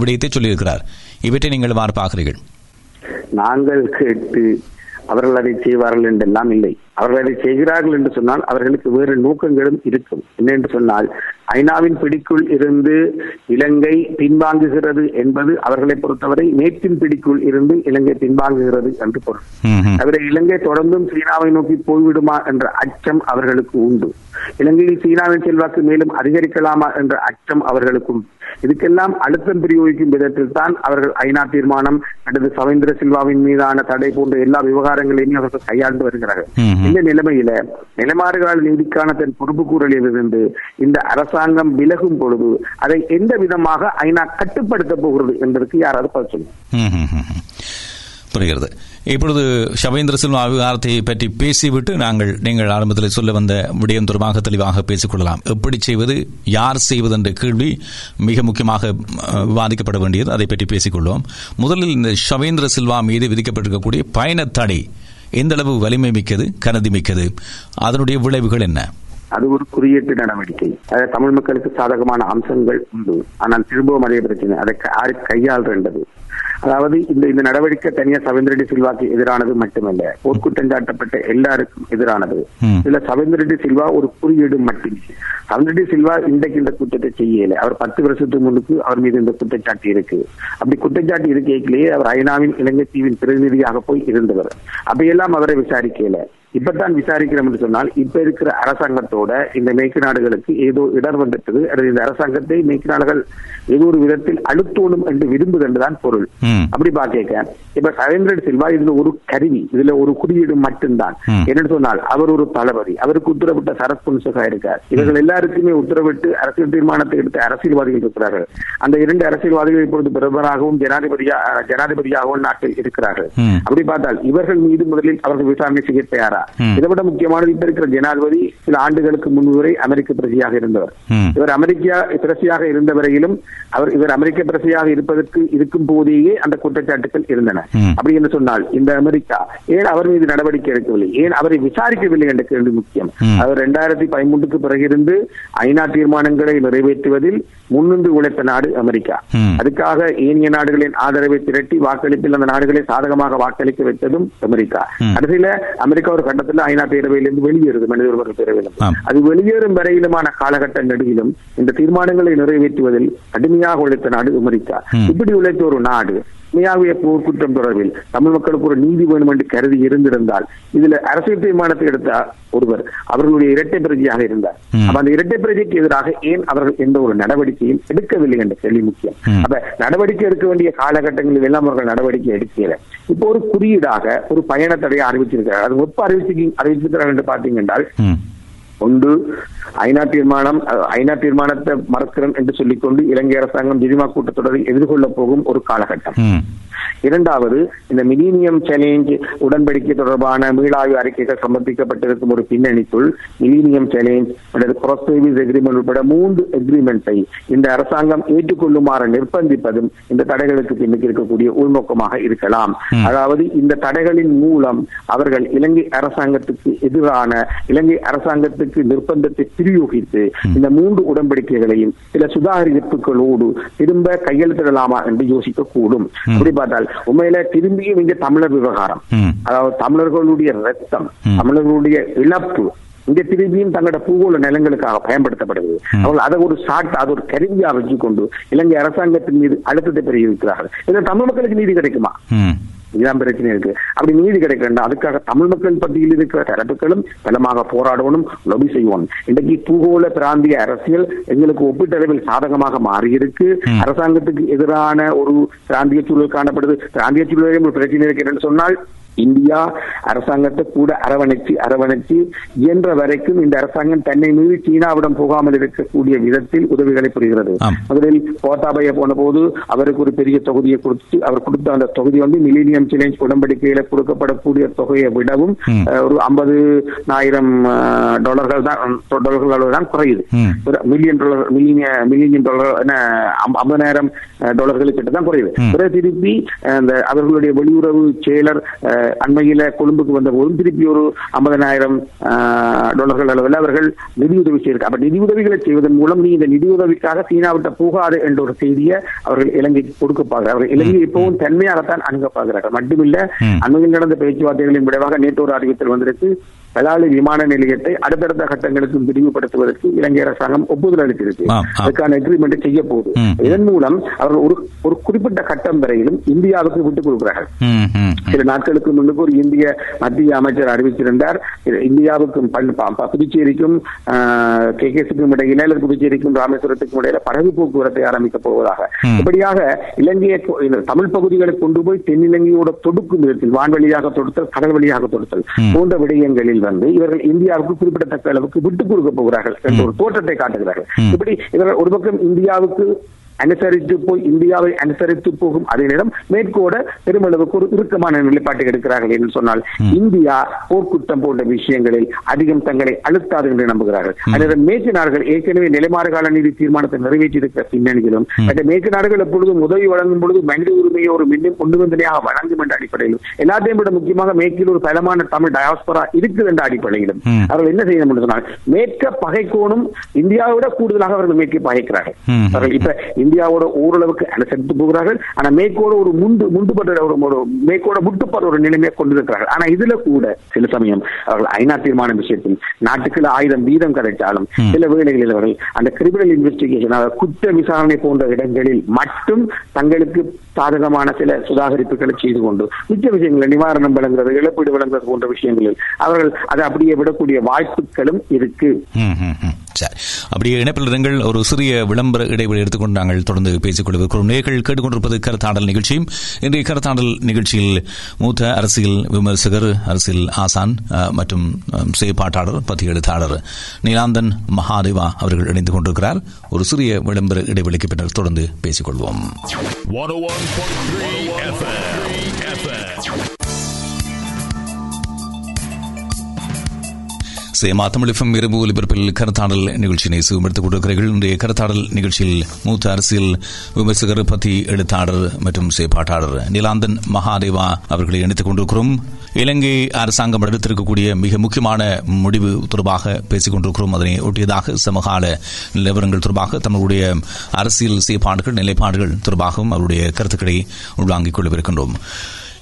விடயத்தை சொல்லியிருக்கிறார். இவற்றை நீங்கள் பார்ப்பாகிறீர்கள் நாங்கள் கேட்டு அவர்கள் அதை செய்வார்கள் என்றெல்லாம் இல்லை. அவர்கள் அதை செய்கிறார்கள் என்று சொன்னால் அவர்களுக்கு வேறு நோக்கங்களும் இருக்கும். என்ன என்று சொன்னால் ஐநாவின் பிடிக்குள் இருந்து இலங்கை பின்வாங்குகிறது என்பது அவர்களை பொறுத்தவரை நேற்றின் பிடிக்குள் இருந்து இலங்கை பின்வாங்குகிறது என்று பொருள். தவிர இலங்கை தொடர்ந்தும் சீனாவை நோக்கி போய்விடுமா என்ற அச்சம் அவர்களுக்கு உண்டு. இலங்கையில் சீனாவின் செல்வாக்கு மேலும் அதிகரிக்கலாமா என்ற அச்சம் அவர்களுக்கும் இதுக்கெல்லாம் அழுத்தம் பிரயோகிக்கும் விதத்தில் தான் அவர்கள் ஐநா தீர்மானம் அல்லது சவேந்திர சில்வாவின் மீதான தடை போன்ற எல்லா விவகாரங்களையுமே அவர்கள் கையாண்டு வருகிறார்கள். இந்த நிலைமையில நிலைமாறுகால நீதிக்கான தன் பொறுப்பு கூறலிலிருந்து இந்த அரசாங்கம் விலகும் பொழுது அதை எந்த விதமாக ஐநா கட்டுப்படுத்த போகிறது என்பதற்கு யாராவது பதில் சொல்லுங்க. புரிகிறது. இப்பொழுது ஷவேந்திர சில்வா விவகாரத்தை பற்றி பேசிவிட்டு நாங்கள் நீங்கள் ஆரம்பத்தில் சொல்ல வந்த விடயம் தொடர்பாக தெளிவாக பேசிக்கொள்ளலாம். எப்படி செய்வது யார் செய்வது என்ற கேள்வி மிக முக்கியமாக விவாதிக்கப்பட வேண்டியது. அதை பற்றி பேசிக்கொள்வோம். முதலில் இந்த ஷவேந்திர சில்வா மீது விதிக்கப்பட்டிருக்கக்கூடிய பயண தடை எந்த அளவு வலிமை மிக்கது கனதி மிக்கது? அதனுடைய விளைவுகள் என்ன? அது ஒரு குறியீட்டு நடவடிக்கை. தமிழ் மக்களுக்கு சாதகமான அம்சங்கள் உண்டு. ஆனால் திரும்பவும் அதே பிரச்சனை அதை கையாள்றது அதாவது இந்த இந்த நடவடிக்கை தனியா சவேந்திரடி சில்வாக்கு எதிரானது மட்டுமல்ல போர்க்குற்றம் சாட்டப்பட்ட எல்லாருக்கும் எதிரானது. இதுல சவேந்திரடி சில்வா ஒரு குறியீடு மட்டுமே. சவேந்திரடி சில்வா இன்றைக்கு இந்த குற்றத்தை செய்யல. அவர் பத்து வருஷத்துக்கு முன்னுக்கு அவர் மீது இந்த குற்றச்சாட்டு இருக்கு. அப்படி குற்றச்சாட்டு இருக்கையிலேயே அவர் ஐநாவின் இலங்கை தீவின் பிரதிநிதியாக போய் இருந்தவர். அப்பையெல்லாம் அவரை விசாரிக்கல. இப்பதான் விசாரிக்கிறோம் என்று சொன்னால் இப்ப இருக்கிற அரசாங்கத்தோட இந்த மேற்கு நாடுகளுக்கு ஏதோ இடர் வந்துட்டது. அல்லது இந்த அரசாங்கத்தை மேற்கு நாடுகள் ஏதோ ஒரு விதத்தில் அழுத்தோணும் என்று விரும்புது என்றுதான் பொருள். அப்படி பாக்க இப்ப சவேந்திர சில்வா இதுல ஒரு கருவி இதுல ஒரு குறியீடு மட்டும்தான். என்னன்னு சொன்னால் அவர் ஒரு தளபதி. அவருக்கு உத்தரவிட்ட சரத் புன்சகா இருக்கார். இவர்கள் எல்லாருக்குமே உத்தரவிட்டு அரசியல் தீர்மானத்தை எடுத்த அரசியல்வாதிகள் இருக்கிறார்கள். அந்த இரண்டு அரசியல்வாதிகள் இப்பொழுது பிரதமராகவும் ஜனாதிபதியா ஜனாதிபதியாகவும் நாட்டில் இருக்கிறார்கள். அப்படி பார்த்தால் இவர்கள் மீது முதலில் அவர்கள் விசாரணை செய்ய தயாரா? இதை விட முக்கியமானது இப்ப இருக்கிற ஜனாதிபதி சில ஆண்டுகளுக்கு முன்பு வரை அமெரிக்க பிரசியாக இருந்தவர். இவர் அமெரிக்கா பிரசியாக இருந்த வரையிலும் அவர் இவர் அமெரிக்க பிரசியாக இருப்பதற்கு இருக்கும் போதேயே அந்த குற்றச்சாட்டுகள் இருந்தன. அப்படி என்று சொன்னால் இந்த அமெரிக்கா ஏன் அவர் மீது நடவடிக்கை எடுக்கவில்லை? ஏன் அவரை விசாரிக்கவில்லை என்ற கேள்வி முக்கியம். அவர் இரண்டாயிரத்தி பதிமூன்றுக்கு பிறகு இருந்து ஐநா தீர்மானங்களை நிறைவேற்றுவதில் முன்னின்று உழைத்த நாடு அமெரிக்கா. அதுக்காக ஏனைய நாடுகளின் ஆதரவை திரட்டி வாக்களிப்பில் அந்த நாடுகளை சாதகமாக வாக்களிக்க வைத்ததும் அமெரிக்கா. கடைசியில அமெரிக்கா ஒரு கட்டத்தில் ஐநா பேரவையிலிருந்து வெளியேறுது மனித உரிமைகள் பேரவையிலும் அது வெளியேறும் வரையிலுமான காலகட்ட நடுவிலும் இந்த தீர்மானங்களை நிறைவேற்றுவதில் கடுமையாக உழைத்த நாடு அமெரிக்கா இப்படி உழைத்த ஒரு நாடு உண்மையாகவே போர்க்குற்றம் தொடர்பில் தமிழ் மக்களுக்கு ஒரு நீதி வேணும் என்று கருதி இருந்திருந்தால் இதுல அரசியல் தீர்மானத்தை எடுத்த ஒருவர் அவர்களுடைய இரட்டை பிரதியாக இருந்தார். அப்ப அந்த இரட்டை பிரதிக்கு எதிராக ஏன் அவர்கள் எந்த ஒரு நடவடிக்கையும் எடுக்கவில்லை என்ற கேள்வி முக்கியம். அப்ப நடவடிக்கை எடுக்க வேண்டிய காலகட்டங்களில் எல்லாம் அவர்கள் நடவடிக்கை எடுக்கல. இப்போ ஒரு குறியீடாக ஒரு பயண தடையை அறிவிச்சிருக்கிறார் அது ஒப்ப அறிவிச்சு அறிவிச்சிருக்கிறார் என்று பார்த்தீங்க என்றால் ஒன்று ஐநா தீர்மானம் ஐநா தீர்மானத்தை மறக்கிறோம் என்று சொல்லிக்கொண்டு இலங்கை அரசாங்கம் ஜினிமா கூட்டத்தொடரை எதிர்கொள்ள போகும் ஒரு காலகட்டம். இரண்டாவது இந்த மிலீனியம் சேலஞ்ச் உடன்படிக்கை தொடர்பான மீளாய்வு அறிக்கைகள் சமர்ப்பிக்கப்பட்டிருக்கும் ஒரு பின்னணிக்குள் மிலீனியம் சேலஞ்ச் அல்லது கிராஸ் சர்வீஸ் எக்ரிமெண்ட் உட்பட மூன்று எக்ரிமெண்ட்டை இந்த அரசாங்கம் ஏற்றுக்கொள்ளுமாறு நிர்பந்திப்பதும் இந்த தடைகளுக்கு பின்னுக்கு இருக்கக்கூடிய உள்நோக்கமாக இருக்கலாம். அதாவது இந்த தடைகளின் மூலம் அவர்கள் இலங்கை அரசாங்கத்துக்கு எதிரான இலங்கை அரசாங்கத்துக்கு அரசாங்கத்துக்கு நிர்பந்தத்தை பிரயோகித்து இந்த மூன்று உடன்படிக்கைகளையும் சில சுதாகரிப்புகளோடு திரும்ப கையெழுத்திடலாமா என்று யோசிக்க கூடும் அப்படி பார்த்தால் உண்மையில திரும்பியும் இங்க தமிழர் விவகாரம். அதாவது தமிழர்களுடைய ரத்தம் தமிழர்களுடைய இழப்பு இங்க திரும்பியும் தங்களோட பூகோள நிலங்களுக்காக பயன்படுத்தப்படுது அவர்கள் அதை ஒரு சாட் அது ஒரு கருவியா வச்சுக்கொண்டு இலங்கை அரசாங்கத்தின் மீது அழுத்தத்தை பெருகியிருக்கிறார்கள் இதுல தமிழ் மக்களுக்கு நீதி கிடைக்குமா? இதுதான் பிரச்சனை இருக்கு. அப்படி நீதி கிடைக்க வேண்டும் அதுக்காக தமிழ் மக்கள் பட்டியலில் இருக்கிற தரப்புகளும் பலமாக போராடணும் லொபி செய்வோம் இன்றைக்கு பூகோள பிராந்திய அரசியல் எங்களுக்கு ஒப்பீட்டளவில் சாதகமாக மாறியிருக்கு. அரசாங்கத்துக்கு எதிரான ஒரு பிராந்திய சூழல் காணப்படுது. பிராந்திய சூழலில் ஒரு பிரச்சனை இருக்கு என்று சொன்னால் இந்தியா அரசாங்கத்தை கூட அரவணைச்சு அரவணைச்சு இயன்ற வரைக்கும் இந்த அரசாங்கம் தன்னை மீறி சீனாவிடம் போகாமல் இருக்கக்கூடிய விதத்தில் உதவிகளை புரிகிறது. முதலில் கோத்தாபய போன போது அவருக்கு ஒரு பெரிய தொகுதியை கொடுத்து அவர் கொடுத்த அந்த தொகுதி வந்து மில்லினியம் சேலஞ்ச் உடன்படிக்கையில கொடுக்கப்படக்கூடிய தொகையை விடவும் ஒரு ஐம்பது ஆயிரம் டாலர்கள் தான் டாலர்கள் தான் குறையுது. Million dollar million million dollar என்ன ஐம்- ஐம்பதாயிரம் டாலர்களுக்கு கிட்ட தான் குறையுது. பிறகு திருப்பி அந்த அவர்களுடைய வெளியுறவு செயலர் அண்மையில கொழும்புக்கு வந்த போதும் திருப்பி ஒரு ஐம்பதனாயிரம் டாலர்கள் அளவில் அவர்கள் நிதியுதவி செய்திருக்கு அப்ப நிதியுதவிகளை செய்வதன் மூலம் நீ இந்த நிதியுதவிக்காக சீனாவிட்ட போகாது என்ற ஒரு செய்தியை அவர்கள் இலங்கைக்கு கொடுக்க பார்க்கிறார்கள் இலங்கை எப்பவும் தன்மையாகத்தான் அணுக பார்க்கிறார்கள். மட்டுமில்ல. அண்மையில் நடந்த பேச்சுவார்த்தைகளின் விளைவாக நேற்று ஒரு அறிவித்தல் வந்திருக்கு. பலாலி விமான நிலையத்தை அடுத்தடுத்த கட்டங்களுக்கு விரிவுபடுத்துவதற்கு இலங்கை அரசாங்கம் ஒப்புதல் அளித்திருக்கு. அதுக்கான அக்ரிமெண்ட் செய்ய போகுது. இதன் மூலம் அவர்கள் ஒரு ஒரு குறிப்பிட்ட கட்டம் வரையிலும் இந்தியாவுக்கு விட்டுக் கொடுக்கிறார்கள் சில நாட்களுக்கு முன்னுக்கு ஒரு இந்திய மத்திய அமைச்சர் அறிவிச்சிருந்தார் இது இந்தியாவுக்கும் புதுச்சேரிக்கும் கே கேஸுக்கும் இடையில அல்லது புதுச்சேரிக்கும் ராமேஸ்வரத்துக்கும் இடையில படகு போக்குவரத்தை ஆரம்பிக்க போவதாக. இப்படியாக இலங்கையை தமிழ் பகுதிகளை கொண்டு போய் தென்னிலங்கையோட தொடுக்கும் விதத்தில் வான்வழியாக தொடுத்தல் கடல் வழியாக தொடுத்தல். போன்ற விடயங்களில் வந்து இவர்கள் இந்தியாவுக்கு குறிப்பிடத்தக்க அளவுக்கு விட்டுக் கொடுக்க போகிறார்கள் என்ற ஒரு தோற்றத்தை காட்டுகிறார்கள். இப்படி இவர்கள் ஒரு பக்கம் இந்தியாவுக்கு அனுசரித்து போய் இந்தியாவை அனுசரித்து போகும் அதே நேரம் மேற்கோட பெருமளவுக்கு ஒரு இறுக்கமான நிலைப்பாட்டை எடுக்கிறார்கள் என்று சொன்னால் இந்தியா போர்க்குற்றம் போன்ற விஷயங்களில் அதிகம் தங்களை அழுத்தாது என்று நம்புகிறார்கள். அதே மேற்கு நாடுகள் ஏற்கனவே நிலைமாறு கால நீதி தீர்மானத்தை நிறைவேற்றியிருக்கிற பின்னணியிலும் மற்ற மேற்கு நாடுகள் எப்பொழுதும் உதவி வழங்கும் பொழுது மனித உரிமையை ஒரு மின்னும் ஒன்றுவந்தனையாக வழங்கும் என்ற அடிப்படையிலும் எல்லாத்தையும் விட முக்கியமாக மேற்கில் ஒரு பலமான தமிழ் டயாஸ்பரா இருக்குது என்ற அடிப்படையிலும். அவர்கள் என்ன செய்ய முடியும் சொன்னால் மேற்க பகைக்கோணும் இந்தியாவை விட கூடுதலாக அவர்கள் மேற்கை பகைக்கிறார்கள். அவர்கள் இப்ப இந்தியாவோட ஓரளவுக்கு அனுசரித்து போகிறார்கள். ஆனா மேற்கோட ஒரு முண்டு முண்டுபட்ட ஒரு மேற்கோட முட்டுப்படுற ஒரு நிலைமையை கொண்டிருக்கிறார்கள். ஆனா இதுல கூட சில சமயம் அவர்கள் ஐநா தீர்மானம் விஷயத்தில் நாட்டுக்குள்ள ஆயுதம் வீதம் கிடைச்சாலும் சில வேளைகளில் அவர்கள் அந்த கிரிமினல் இன்வெஸ்டிகேஷன் குற்ற விசாரணை போன்ற இடங்களில் மட்டும் தங்களுக்கு சாதகமான சில சுதாகரிப்புகளை செய்து கொண்டு மிச்ச விஷயங்கள் நிவாரணம் வழங்குறது இழப்பீடு வழங்குறது போன்ற விஷயங்களில் அவர்கள் அதை அப்படியே விடக்கூடிய வாய்ப்புகளும் இருக்கு. சரி. அப்படியே இணைப்பில் இருங்கள். ஒரு சிறிய விளம்பர இடைவெளி எடுத்துக்கொண்டு நாங்கள் தொடர்ந்து பேசிக் கொள்வதற்கிறோம் நேர்கள் கேட்டுக்கொண்டிருப்பது கருத்தாடல் நிகழ்ச்சியும் இன்றைய கருத்தாடல் நிகழ்ச்சியில் மூத்த அரசியல் விமர்சகர் அரசியல் ஆசான் மற்றும் அஹ், செயற்பாட்டாளர் பத்தி எழுத்தாளர் நீலாந்தன் மகாதேவா அவர்கள் இணைந்து கொண்டிருக்கிறார். ஒரு சிறிய விளம்பர இடைவெளிக்கு பின்னர் தொடர்ந்து பேசிக் கொள்வோம் 101.3 FM. இரவு ஒலிபரப்பில் கருத்தாடல் நிகழ்ச்சியினை சுகமெடுத்துக் கொண்டிருக்கிறீர்கள். இன்றைய கருத்தாடல் நிகழ்ச்சியில் மூத்த அரசியல் விமர்சகர் பத்தி எழுத்தாளர் மற்றும் செயற்பாட்டாளர் நிலாந்தன் மகாதேவா அவர்களை இணைத்துக் கொண்டிருக்கிறோம். இலங்கை அரசாங்கம் எடுத்திருக்கக்கூடிய மிக முக்கியமான முடிவு தொடர்பாக பேசிக் கொண்டிருக்கிறோம். அதனை ஒட்டியதாக சமகால நிலவரங்கள் தொடர்பாக தங்களுடைய அரசியல் செயற்பாடுகள் நிலைப்பாடுகள் தொடர்பாகவும் அவருடைய கருத்துக்களை உள்வாங்கிக் கொள்ளவிருக்கின்றோம்.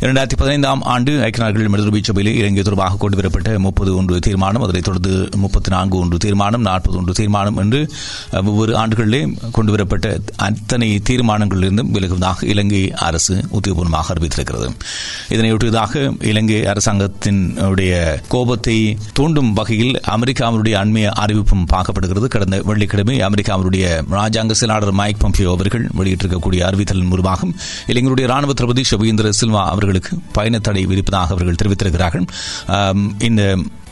இரண்டாயிரத்தி பதினைந்தாம் ஆண்டு ஐக்கிய நாடுகள் மனித சபையில் இலங்கை தொடர்பாக கொண்டுவரப்பட்ட முப்பது ஒன்று தீர்மானம் அதனைத் தொடர்ந்து முப்பத்தி நான்கு ஒன்று தீர்மானம் நாற்பது ஒன்று தீர்மானம் என்று ஒவ்வொரு ஆண்டுகளிலே கொண்டுவரப்பட்ட அத்தனை தீர்மானங்களிலிருந்தும் விலகுவதாக இலங்கை அரசு உத்தியோகபூர்வமாக அறிவித்திருக்கிறது. இதனையொட்டியதாக இலங்கை அரசாங்கத்தின் உடைய கோபத்தை தூண்டும் வகையில் அமெரிக்காவினுடைய அண்மைய அறிவிப்பும் பார்க்கப்படுகிறது. கடந்த வெள்ளிக்கிழமை அமெரிக்காவினுடைய ராஜாங்க செயலாளர் மைக் பம்பியோ அவர்கள் வெளியிட்டிருக்கக்கூடிய அறிவித்தலின் மூலமாகவும் இலங்கையுடைய ராணுவ தளபதி ஷபீந்திர சில்வா அவர்களுக்கு பயண தடை விதிப்பதாக அவர்கள் தெரிவித்திருக்கிறார்கள். இந்த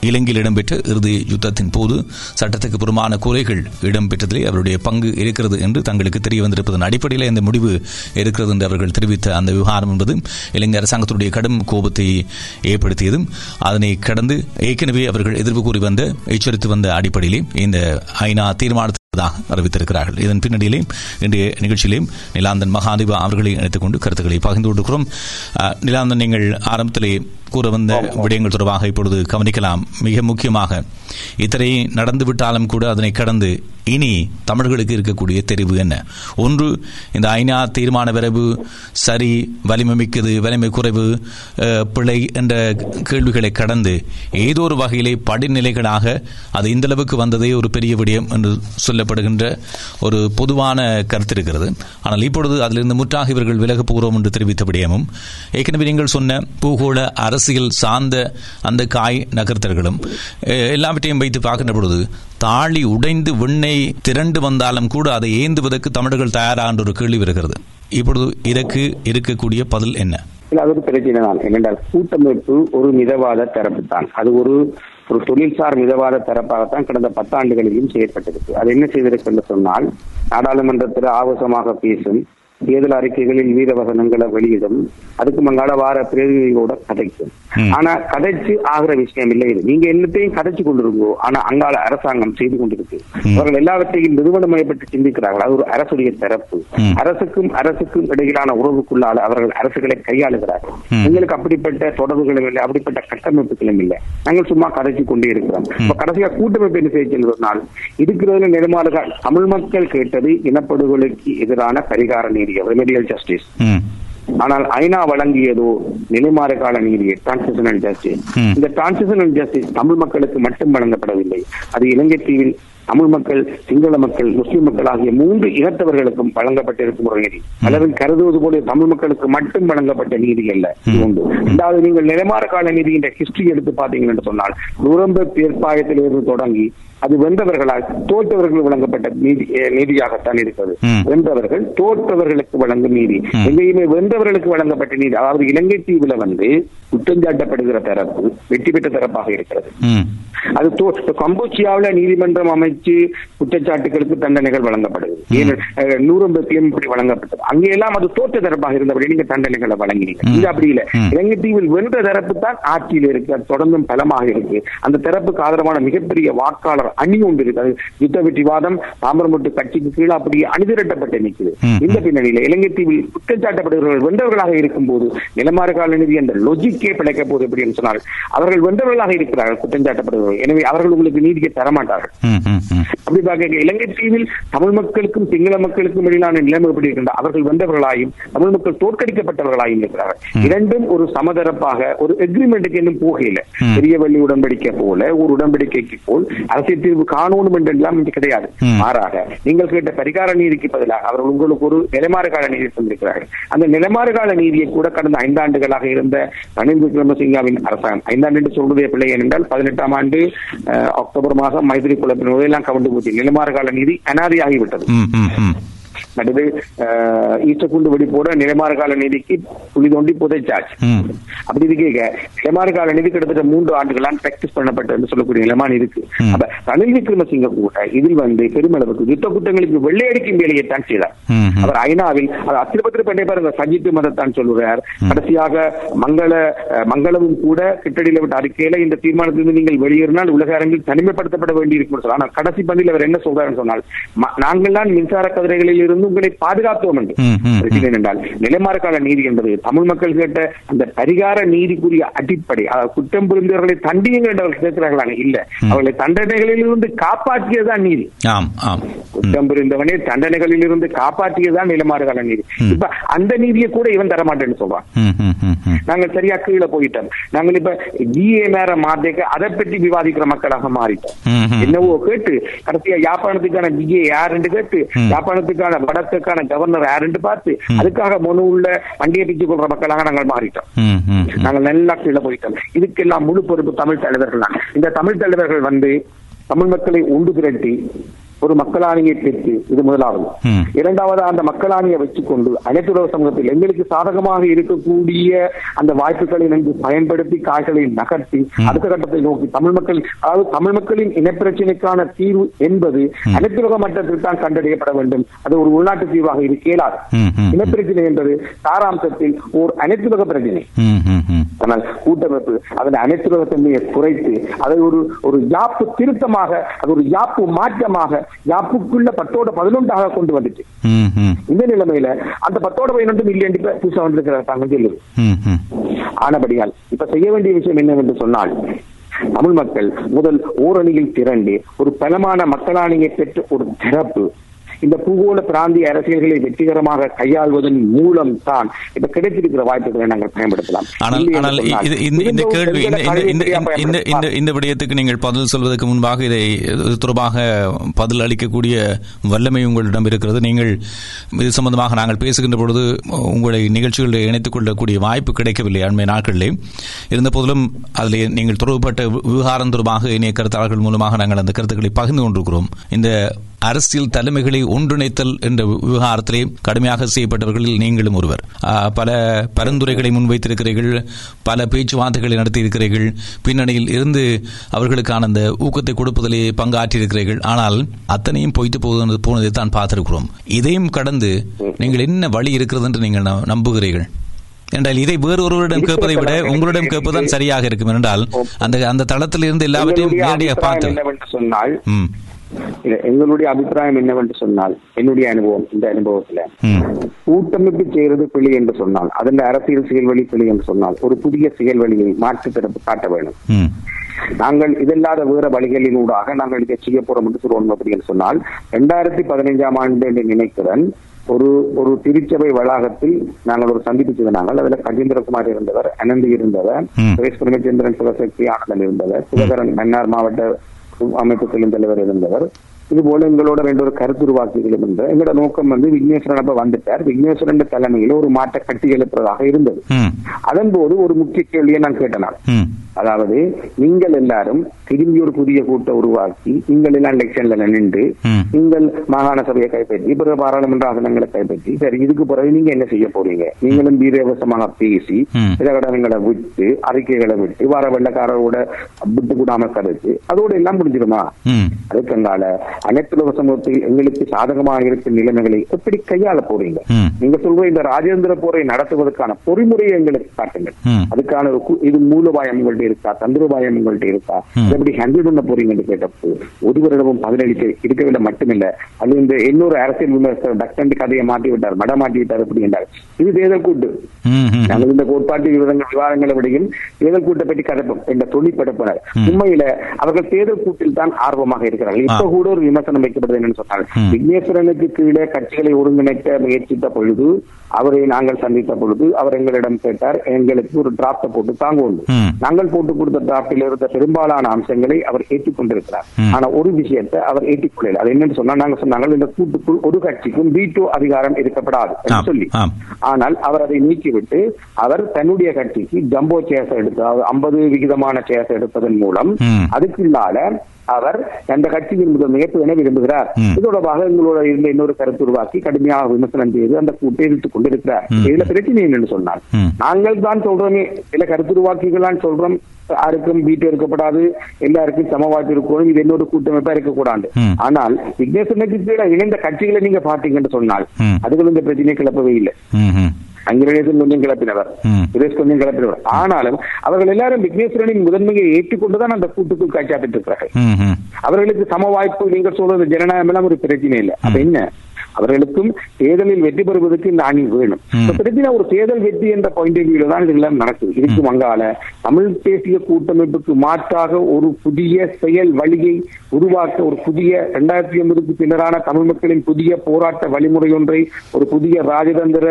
இலங்கையில் இடம்பெற்ற இறுதி யுத்தத்தின் போது சட்டத்துக்கு புறமான குறைகள் இடம்பெற்றதிலே அவருடைய பங்கு இருக்கிறது என்று தங்களுக்கு தெரிய வந்திருப்பதன் அடிப்படையில் இந்த முடிவு இருக்கிறது என்று அவர்கள் தெரிவித்த அந்த விவகாரம் என்பது இலங்கை அரசாங்கத்துடைய கடும் கோபத்தை ஏற்படுத்தியதும் அதனை கடந்து ஏற்கனவே அவர்கள் எதிர்ப்பு கூறி வந்த எச்சரித்து வந்த அடிப்படையிலே இந்த ஐநா தீர்மானத்தை அறிவித்திருக்கிறார்கள். இதன் பின்னணியிலையும் இன்றைய நிகழ்ச்சியிலையும் நிலாந்தன் மகாதேவா அவர்களை இணைத்துக் கொண்டு கருத்துக்களை பகிர்ந்து கொண்டிருக்கிறோம். நிலாந்தன் நீங்கள் ஆரம்பத்திலே கூற வந்த விடயங்கள் தொடர்பாக இப்பொழுது கவனிக்கலாம். மிக முக்கியமாக இத்தனை நடந்துவிட்டாலும் கூட அதனை கடந்து இனி தமிழர்களுக்கு இருக்கக்கூடிய தெரிவு என்ன? ஒன்று இந்த ஐநா தீர்மான விரைவு சரி வலிமை மிக்கது வலிமை குறைவு பிழை என்ற கேள்விகளை கடந்து ஏதோ ஒரு வகையிலே படிநிலைகளாக அது இந்த அளவுக்கு வந்ததே ஒரு பெரிய விடயம் என்று சொல்லப்படுகின்ற ஒரு பொதுவான கருத்து இருக்கிறது. ஆனால் இப்பொழுது அதிலிருந்து முற்றாக இவர்கள் விலக போகிறோம் என்று தெரிவித்த விடயமும் ஏற்கனவே நீங்கள் சொன்ன பூகோள அரசியல் சார்ந்த அந்த காய் நகர்த்தல்களும் எல்லாவற்றையும் வைத்து பார்க்கின்ற பொழுது தாழி உடைந்து விண்ணை திரண்டு வந்தாலும் கூட அதை ஏந்துவதற்கு தமிழர்கள் தயாரா என்ற ஒரு கேள்வி வருகிறது. இப்பொழுது இதற்கு இருக்கக்கூடிய பதில் என்ன? இல்ல அது ஒரு பிரச்சனை தான்? என்னென்றால் கூட்டமைப்பு ஒரு மிதவாத தரப்பு தான் அது ஒரு ஒரு தொழில்சார் மிதவாத தரப்பாகத்தான் கடந்த பத்தாண்டுகளிலும் செயற்பட்டிருக்கு. அது என்ன செய்திருக்கு என்று சொன்னால் நாடாளுமன்றத்தில் ஆவேசமாக பேசும் தேர்தல் அறிக்கைகளில் வீரவசனங்களை வெளியிடும். அதுக்கு மங்கால வார பிரதிநிதிகளோட கதைக்கும். ஆனா கதைச்சு ஆகிற விஷயம் இல்லை இது. நீங்க எல்லாத்தையும் கதைச்சு கொண்டிருக்கோ ஆனா அங்கால அரசாங்கம் செய்து கொண்டிருக்கு. அவர்கள் எல்லாவற்றையும் நிறுவனமயப்பட்டு சிந்திக்கிறார்கள். அது ஒரு அரசுடைய தரப்பு. ம். அரசுக்கும் அரசுக்கும் இடையிலான உறவுக்குள்ளால அவர்கள் அரசுகளை கையாளுகிறார்கள். எங்களுக்கு அப்படிப்பட்ட தொடர்புகளும் இல்லை அப்படிப்பட்ட கட்டமைப்புகளும் இல்லை. நாங்கள் சும்மா கதைச்சு கொண்டே இருக்கிறோம். இப்ப கடைசியா கூட்டமைப்பு என்ன செய்ய சொன்னால் இருக்கிறதுல நெடுமாறுகள். தமிழ் மக்கள் கேட்டது இனப்படுகொலைக்கு எதிரான பரிகார நீதி ரெமெடியல் ஜஸ்டிஸ் ஆனால் ஐநா வழங்கியதோ நிலைமாறு கால நீதியை டிரான்சிஷனல் ஜஸ்டிஸ். இந்த டிரான்சிஷனல் ஜஸ்டிஸ் தமிழ் மக்களுக்கு மட்டும் வழங்கப்படவில்லை. அது இலங்கை தீவில் தமிழ் மக்கள் சிங்கள மக்கள் முஸ்லிம் மக்கள் ஆகிய மூன்று இனத்தவர்களுக்கும் வழங்கப்பட்டிருக்கும் ஒரு நீதி. பலரும் கருதுவது போல தமிழ் மக்களுக்கு மட்டும் வழங்கப்பட்ட நீதி அல்ல. உண்டு. இரண்டாவது நீங்கள் நிலைமாற கால நீதியின் ஹிஸ்டரி எடுத்து பார்த்தீங்கன்னு என்று சொன்னால் நுரம்ப தீர்ப்பாயத்திலிருந்து தொடங்கி அது வென்றவர்களால் தோற்றவர்கள் வழங்கப்பட்ட நீதி நீதியாகத்தான் இருக்கிறது. வென்றவர்கள் தோற்றவர்களுக்கு வழங்கும் நீதி. எங்கேயுமே வென்றவர்களுக்கு வழங்கப்பட்ட நீதி அதாவது இலங்கை தீவுல வந்து குற்றஞ்சாட்டப்படுகிற தரப்பு வெற்றி பெற்ற தரப்பாக இருக்கிறது. அது கம்போச்சியாவுல நீதிமன்றம் அமைச்சு குற்றச்சாட்டுகளுக்கு தண்டனைகள் வழங்கப்படுது. நூறம்பத்திலும் இப்படி வழங்கப்பட்டது. அங்கெல்லாம் அது தோற்ற தரப்பாக இருந்தபடி நீங்க தண்டனைகளை வழங்கினீங்க. இங்க அப்படி இல்ல. இலங்கை தீவில் வென்ற தரப்பு தான் ஆட்சியில் இருக்கு. தொடர்ந்தும் பலமாக இருக்கு. அந்த தரப்புக்கு ஆதரவான மிகப்பெரிய வாக்காளர் அணி ஒன்று இருக்கு. அது யுத்த வெற்றிவாதம் தாமரமொட்டு கட்சிக்கு கீழே அப்படியே அணிதிரட்டப்பட்டு நிற்குது. இந்த பின்னணியில இலங்கை தீவில் குற்றச்சாட்டப்படுகிறவர்கள் வென்றவர்களாக இருக்கும்போது நிலமாறு கால நிதி அந்த லொஜிக்கே பிழைக்க போகுது எப்படின்னு சொன்னால் அவர்கள் வென்றவர்களாக இருக்கிறார்கள் குற்றஞ்சாட்டப்படுகிறவர்கள் எனவே அவர்கள் உங்களுக்கு நீதியை தரமாட்டார்கள். அப்படி பார்க்க இலங்கை தீவில் தமிழ் மக்களுக்கும் சிங்கள மக்களுக்கும் இடையிலான நிலைமை எப்படி இருக்கின்ற அவர்கள் வென்றவர்களாயும் தமிழ் மக்கள் தோற்கடிக்கப்பட்டவர்களாயும் இருக்கிறார்கள். இரண்டும் ஒரு சமதரப்பாக ஒரு எக்ரிமெண்ட்டுக்கு இன்னும் போகையில ம். பெரிய வெள்ளி உடன்படிக்கை போல ஒரு உடன்படிக்கைக்கு போல் அரசியல் தீர்வு காணணும் என்றெல்லாம் இன்று கிடையாது. மாறாக நீங்கள் கேட்ட பரிகார நீதிக்கு பதிலாக அவர்கள் உங்களுக்கு ஒரு நிலைமாறு கால நீதி தந்திருக்கிறார்கள். அந்த நிலைமாறு கால நீதியை கூட கடந்த ஐந்தாண்டுகளாக இருந்த ரணில் விக்ரமசிங்காவின் அரசாங்கம் ஐந்தாண்டு என்று சொல்வதே பிள்ளை ஏனென்றால் பதினெட்டாம் ஆண்டு அக்டோபர் மாதம் மைத்திரி குழப்பின் உதயெல்லாம் கவுண்டு போச்சு. நிலைமாறு கால நீதி அனாதியாகிவிட்டது. ம் ம் ம் அடுத்து அஹ், ஈஸ்டர் வெடி போட நிலைமாறு கால நீதிக்கு புலி தோண்டி புதைச்சாச்சு. அப்படி இருக்க நிலைமாறு கால நீதி கிட்டத்தட்ட மூன்று ஆண்டுகளாம் பிராக்டிஸ் பண்ணப்பட்டதுன்னு சொல்லக்கூடிய நிலைமான இருக்கு. அப்ப ரணில் விக்ரமசிங்க கூட இதில் வந்து பெருமளவுக்கு யுத்த குற்றங்களுக்கு வெள்ளையடிக்கும் வேலையை தான் செய்தார். அவர் ஐநாவில் அது அத்திரபத்திர பண்ணி பாருங்க சஜித் மதத்தான் சொல்லுறார். கடைசியாக மங்கள மங்களமும் கூட கிட்டடியில விட்ட அறிக்கையில இந்த தீர்மானத்திலிருந்து நீங்கள் வெளியேறினால் உலக அரங்கில் தனிமைப்படுத்தப்பட வேண்டி இருக்கும் சொல்ல ஆனால் கடைசி பந்தியில் அவர் என்ன சொல்றாருன்னு சொன்னால் நாங்கள் தான் மின்சார கதிரைகளில் இருந்து உங்களை பாதுகாத்தோம் என்று பிரச்சனை என்னென்றால் நிலைமாறுக்கால நீதி என்பது தமிழ் மக்கள் கேட்ட அந்த பரிகார நீதிக்குரிய அடிப்படை. குற்றம் புரிந்தவர்களை தண்டியுங்கள் என்று அவர்கள் கேட்கிறார்களாங்க இல்ல. அவர்களை தண்டனைகளில் இருந்து காப்பாற்றியதுதான் நீதி. குற்றம் புரிந்தவனே தண்டனைகளில் இருந்து காப்பாற்றியதுதான் நிலைமாறுகால நீதி. இப்ப அந்த நீதியை கூட இவன் தரமாட்டேன்னு சொல்றான். நாங்கள் சரியா கீழே போயிட்டோம். நாங்கள் இப்ப ஜிஏ மேல மாத்தேக்க அதை பற்றி விவாதிக்கிற மக்களாக மாறிட்டோம். என்னவோ கேட்டு கடைசியா யாழ்ப்பாணத்துக்கான ஜிஏ யாருன்னு கேட்டு ம். யாழ்ப்பாணத்துக்கான வடக்குக்கான கவர்னர் யாருன்னு பார்த்து அதுக்காக மனு உள்ள வண்டியை பிச்சு கொள்ற மக்களாக நாங்கள் மாறிட்டோம். நாங்கள் நல்லா கீழே போயிட்டோம். இதுக்கெல்லாம் முழு பொறுப்பு தமிழ் தலைவர்கள் தான் இந்த தமிழ் தலைவர்கள் வந்து தமிழ் மக்களை ஒன்று திரட்டி ஒரு மக்களாணியை பெற்று இது முதலாவது. இரண்டாவது அந்த மக்களாணியை வச்சுக்கொண்டு அனைத்துலக சமூகத்தில் எங்களுக்கு சாதகமாக இருக்கக்கூடிய அந்த வாய்ப்புகளை நன்கு பயன்படுத்தி காய்களை நகர்த்தி அடுத்த கட்டத்தை நோக்கி தமிழ் மக்கள் அதாவது தமிழ் மக்களின் இனப்பிரச்சனைக்கான தீர்வு என்பது அனைத்துலக மட்டத்தில் தான் கண்டறியப்பட வேண்டும். அது ஒரு உள்நாட்டு தீர்வாக ம், ம். இனப்பிரச்சனை என்பது சாராம்சத்தில் ஓர் அனைத்துலக பிரச்சனை. ம் ம் ம். ஆனால் கூட்டமைப்பு அதன் அனைத்துலக தன்மையை குறைத்து அதை ஒரு ஒரு யாப்பு திருத்தமாக அது ஒரு யாப்பு மாற்றமாக யாப்புக்குள்ள பத்தோட பதினொன்றாக கொண்டு ம், இந்த நிலைமையில அந்த பத்தோட பதினொன்று மில்லியன் இப்ப புதுசா வந்திருக்கிற தாங்க சொல்லுது. ஆனபடியால் இப்ப செய்ய வேண்டிய விஷயம் என்னவென்று சொன்னால் தமிழ் மக்கள் முதல் ஓரணியில் திரண்டு ஒரு பலமான மக்களாணியை பெற்ற ஒரு தரப்பு இந்த பூகோள பிராந்திய அரசியல்களை வெற்றிகரமாக கையாள்வதன் மூலம் தான் இப்ப கிடைத்திருக்கிற வாய்ப்புகளை நாங்கள் பயன்படுத்தலாம். ஆனால் இந்த கேள்வி இந்த இந்த விடயத்துக்கு நீங்கள் பதில் சொல்வதற்கு முன்பாக இதை தொடர்பாக பதில் அளிக்கக்கூடிய வல்லமை உங்களிடம் இருக்கிறது. நீங்கள் இது சம்பந்தமாக நாங்கள் பேசுகின்ற பொழுது உங்களை நிகழ்ச்சிகளில் இணைத்துக் கொள்ளக்கூடிய வாய்ப்பு கிடைக்கவில்லை அண்மை நாட்களிலே. இருந்த போதிலும் அதில் நீங்கள் தொடர்புபட்ட விவகாரம் தொடர்பாக இணைய கருத்தாளர்கள் மூலமாக நாங்கள் அந்த கருத்துக்களை பகிர்ந்து கொண்டிருக்கிறோம். இந்த அரசியல் தலைமைகளை ஒன்றிணைத்தல் என்ற விவகாரத்திலே கடுமையாக செய்யப்பட்டவர்களில் நீங்களும் ஒருவர். பல பரிந்துரைகளை முன்வைத்திருக்கிறீர்கள் பல பேச்சுவார்த்தைகளை நடத்தியிருக்கிறீர்கள் பின்னணியில் இருந்து அவர்களுக்கான அந்த ஊக்கத்தை கொடுப்பதிலே பங்காற்றியிருக்கிறீர்கள். ஆனால் அத்தனையும் பொய்த்து போனது போனதை தான் பார்த்திருக்கிறோம். இதையும் கடந்து நீங்கள் என்ன வழி இருக்கிறது என்று நீங்கள் நம்புகிறீர்கள்? என்றால் இதை வேறொருவரிடம் கேட்பதை விட உங்களிடம் கேட்பதுதான் சரியாக இருக்கும். என்றால் அந்த அந்த தளத்தில் இருந்து எல்லாவற்றையும் நேரடியாக பார்த்து. சொன்னால் எங்களுடைய அபிப்பிராயம் என்னவென்று சொன்னால் என்னுடைய அனுபவம் இந்த அனுபவத்துல. கூட்டமைப்பு செய்யறது பிழை என்று சொன்னால் அதன் அரசியல் செயல்வழி பிழை என்று சொன்னால் ஒரு புதிய செயல்வழியை மாற்று காட்ட வேண்டும். நாங்கள் இதல்லாத வேற வழிகளினூடாக நாங்கள் இதை செய்ய போறோம் என்று சொல்லுவோம் அப்படின்னு சொன்னால் இரண்டாயிரத்தி பதினைஞ்சாம் ஆண்டு என்று நினைக்கிறேன் ஒரு ஒரு திருச்சபை வளாகத்தில் நாங்கள் ஒரு சந்திப்பு செய்த நாங்கள் அதுல கஜேந்திரகுமார் இருந்தவர் அனந்தி இருந்தவர். சுரேஷ் பிரமச்சந்திரன் சிவசக்தி ஆனந்தன் இருந்தவர் சிவகரன் மன்னார் மாவட்ட அமைப்பு குழு தலைவர் இருந்தவர். இது போல எங்களோட ரெண்டு ஒரு கருத்துருவாக்கிகளும் இருந்த எங்களோட நோக்கம் வந்து விக்னேஸ்வரன் அப்ப வந்துட்டார். விக்னேஸ்வரன் தலைமையில் ஒரு மாற்ற கட்டி எழுப்புறதாக இருந்தது. அதன் போது ஒரு முக்கிய கேள்வியை நான் கேட்டேன் நான். ம். அதாவது நீங்கள் எல்லாரும் திரும்பி ஒரு புதிய கூட்டம் உருவாக்கி நீங்கள் எல்லாம் எலெக்ஷன்ல நின்று. நீங்கள் மாகாண சபையை கைப்பற்றி பிறகு பாராளுமன்ற ஆசனங்களை கைப்பற்றி சரி இதுக்கு பிறகு நீங்க என்ன செய்ய போறீங்க? நீங்களும் வீரவசமாக பேசி ம். பிரகடனங்களை விட்டு அறிக்கைகளை விட்டு வர வெள்ளக்காரரோட விட்டு கூடாம கருத்து அதோட எல்லாம் முடிஞ்சிருமா ம். அதுக்கங்கால அனைத்துலக சமூகத்தில் எங்களுக்கு சாதகமாக இருக்கும் நிலைமைகளை எப்படி கையாள போறீங்க. நீங்க சொல்ற இந்த ராஜேந்திர போரை நடத்துவதற்கான பொறிமுறையை எங்களுக்கு காட்டுங்கள். அதுக்கான இது மூலபாயம் உங்கள்ட்ட இருக்கா? தந்திரபாயம் உங்கள்ட்ட இருக்கா? எப்படி ஹேண்டில் பண்ண போறீங்கன்னு கேட்டப்போ ஒருவரிடமும் பதிலளிக்க இருக்கவில்லை மட்டுமில்ல. அது இந்த இன்னொரு அரசியல் விமர்சகர் டக்டண்ட் கதையை மாட்டி விட்டார் மட மாட்டி விட்டார் அப்படி என்றார். இது தேர்தல் கூட்டு. நாங்கள் இந்த கோட்பாட்டு விவரங்கள் விவாதங்களை விடையும் தேர்தல் கூட்டை பற்றி கதைப்போம் என்ற தொழிற்படுப்பினர் ம். உண்மையில அவர்கள் தேர்தல் கூட்டில் தான் ஆர்வமாக இருக்கிறார்கள். இப்ப. கூட ஒரு விமர்சனம் வைக்கப்படுது என்னன்னு சொன்னால் ம். விக்னேஸ்வரனுக்கு கீழே கட்சிகளை ஒருங்கிணைக்க முயற்சித்த பொழுது அவரை நாங்கள் சந்தித்த பொழுது அவர் எங்களிடம் கேட்டார் எங்களுக்கு ஒரு டிராப்ட போட்டு தாங்குவோம். நாங்கள் போட்டு கொடுத்த டிராப்டில் இருந்த பெரும்பாலான அம்சங்களை அவர் ஏற்றுக்கொண்டிருக்கிறார். ஆனா ஒரு விஷயத்தை அவர் ஏற்றுக்கொள்ளல அது என்னன்னு சொன்னா நாங்க சொன்னாங்க இந்த கூட்டுக்குள் ஒரு கட்சிக்கும் வீட்டோ அதிகாரம் இருக்கப்படாது சொல்லி. ஆனால் அவர் அதை நீக்கிவிட்டு அவர் தன்னுடைய கட்சிக்கு ஜம்போ சேர்ஸ் எடுத்து ஐம்பது விகிதமான சேர்ஸ் எடுப்பதன் மூலம். அதுக்குள்ளால அவர் அந்த கட்சியின் முதன்மையை பேண விரும்புகிறார் ம். இது தொடர்பாக எங்களோட இருந்த இன்னொரு கருத்து உருவாக்கி கடுமையாக விமர்சனம் செய்து அந்த கூட்டை இழுத்துக் கொண்டிருக்கிறார். இதுல பிரச்சனை என்னன்னு சொன்னார் ம். நாங்கள் தான் சொல்றோமே சில கருத்துருவாக்கிகளான் சொல்றோம் யாருக்கும் வீட்டு இருக்கப்படாது எல்லாருக்கும் சம வாய்ப்பு இருக்கணும் இது இன்னொரு கூட்டமைப்பா இருக்கக்கூடாது. ஆனால் விக்னேஸ்வரனுக்கு கீழே இணைந்த கட்சிகளை நீங்க பாத்தீங்கன்னு சொன்னால் ம். அதுகள் இந்த பிரச்சனையை கிளப்பவே இல்லை அங்கிரேசன் கொஞ்சம் கிளப்பினவர். சுரேஷ் கொஞ்சம் கிளப்பினவர். ஆனாலும் அவர்கள் எல்லாரும் விக்னேஸ்வரனின் முதன்மையை ஏற்றுக்கொண்டுதான் அந்த கூட்டுக்குள் காட்சியாப்பிட்டு இருக்கிறார்கள் அவர்களுக்கு சம வாய்ப்பு நீங்கள் சொல்றது ஜனநாயகம் எல்லாம் ஒரு பிரச்சனை இல்லை. அப்ப என்ன? அவர்களுக்கும் தேர்தலில் வெற்றி பெறுவதற்கு இந்த அணி வேணும். ஒரு தேர்தல் வெற்றி என்ற பாயிண்ட் வியூல தான் இதெல்லாம் நடக்குது. இதுக்கு மங்கால தமிழ் தேசிய கூட்டமைப்புக்கு மாற்றாக ஒரு புதிய செயல் வழியை உருவாக்க ஒரு புதிய இரண்டாயிரத்தி ஒன்பதுக்கு பின்னரான தமிழ் மக்களின் புதிய போராட்ட வழிமுறை ஒன்றை ஒரு புதிய ராஜதந்திர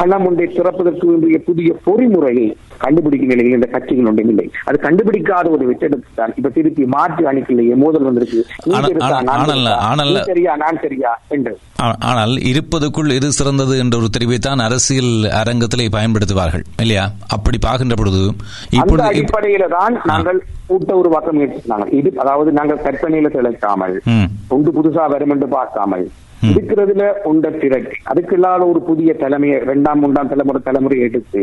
களம் ஒன்றை திறப்பதற்கு வேண்டிய புதிய பொறிமுறையை கண்டுபிடிக்கும் நிலையில் இந்த கட்சிகள் ஒன்றும் இல்லை. அது கண்டுபிடிக்காத ஒரு வெற்றிடத்துக்கு தான் இப்ப திருப்பி மாற்று அணிக்குள்ளேயே மோதல் வந்திருக்கு. நீ சரியா நான் சரியா என்று. ஆனால் இருப்பதுக்குள் எது சிறந்தது என்ற ஒரு தெரிவைத்தான் அரசியல் அரங்கத்திலே பயன்படுத்துவார்கள் இல்லையா? அப்படி பார்க்கின்ற பொழுது இப்பொழுது இப்- அடிப்படையில தான் நாங்கள் கூட்ட உருவாக்க முயற்சினாங்க இது அதாவது நாங்கள் கற்பனையில ம். ஒன்று புதுசா வரும் என்று பார்க்காமல். இருக்கிறதுல உண்ட திரட்டி அதுக்கு இல்லாத ஒரு புதிய தலைமையை இரண்டாம் மூன்றாம் தலைமுறை தலைமுறை எடுத்து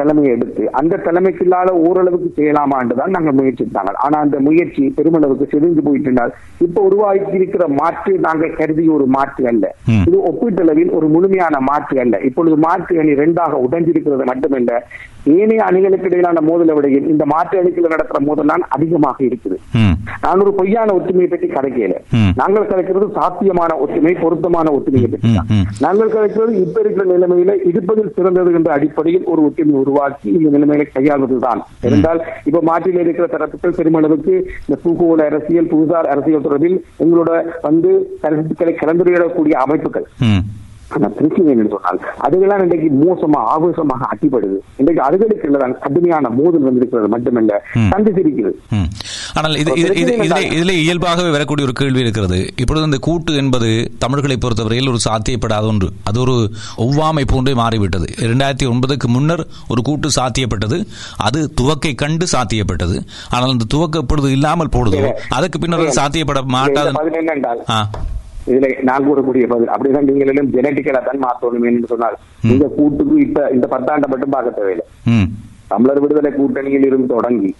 தலைமையை எடுத்து அந்த தலைமைக்கு இல்லாத ஓரளவுக்கு செய்யலாமான்னு தான் நாங்கள் முயற்சித்தாங்க. ஆனா அந்த முயற்சி பெருமளவுக்கு சிதைந்து போயிட்டு இருந்தால் இப்ப உருவாக்கி இருக்கிற மாற்று நாங்கள் கருதிய ஒரு மாற்று அல்ல. இது ஒப்பீட்டளவில் ஒரு முழுமையான மாற்று அல்ல. இப்பொழுது மாற்று அணி இரண்டாக உடைஞ்சிருக்கிறது மட்டுமல்ல ஏனைய அணிகளுக்கு இடையிலான மோதலை விட இந்த மாற்று அணிகள் நடக்கிற மோதல் தான் அதிகமாக இருக்குது. நான் ஒரு பொய்யான ஒற்றுமையை பற்றி கதைக்கல. நாங்கள் கதைக்கிறது சாத்தியமான ஒற்றுமை பொருத்தமான ஒற்றுமையை பற்றி. நாங்கள் கதைக்கிறது இப்ப இருக்கிற நிலைமையில இருப்பதில் சிறந்தது என்ற அடிப்படையில் ஒரு ஒற்றுமை உருவாக்கி இந்த நிலைமைகளை கையாள்வதுதான். இருந்தால் இப்ப மாற்றில் இருக்கிற தரப்புகள் பெருமளவுக்கு இந்த பூகோள அரசியல் புவிசார் அரசியல் தொடர்பில் எங்களோட வந்து கருத்துக்களை கலந்துரையாடக்கூடிய அமைப்புகள். ஆனா பிரச்சனை என்று சொன்னால் அதுகெல்லாம் இன்றைக்கு மோசமா ஆவேசமாக அட்டிப்படுது. இன்றைக்கு அதுகளுக்கு இல்லதான் கடுமையான மோதல் வந்திருக்கிறது மட்டுமல்ல ம். ஆனால் இது இது- இது இதிலே இயல்பாகவே வரக்கூடிய ஒரு கேள்வி இருக்கிறது. இப்பொழுது இந்த கூட்டு என்பது தமிழர்களை பொறுத்தவரையில் ஒரு சாத்தியப்படாத ஒன்று. அது ஒரு ஒவ்வாமை போன்றே மாறிவிட்டது. இரண்டாயிரத்தி ஒன்பதுக்கு முன்னர் ஒரு கூட்டு சாத்தியப்பட்டது. அது துவக்கை கண்டு சாத்தியப்பட்டது. ஆனால் அந்த துவக்க எப்பொழுது இல்லாமல் போடுதோ? அதற்கு பின்னர் சாத்தியப்பட மாட்டாது. இதுல நான் கூறக்கூடிய பதில். அப்படிதான் நீங்கள் எல்லாம் ஜெனட்டிக்கலா தான் மாத்தணும் என்று சொன்னால் இந்த கூட்டுக்கு இப்ப இந்த பத்தாண்டை மட்டும் பார்க்க தேவையில்லை. தமிழர் விடுதலை கூட்டணியில் இருந்து தொடங்கி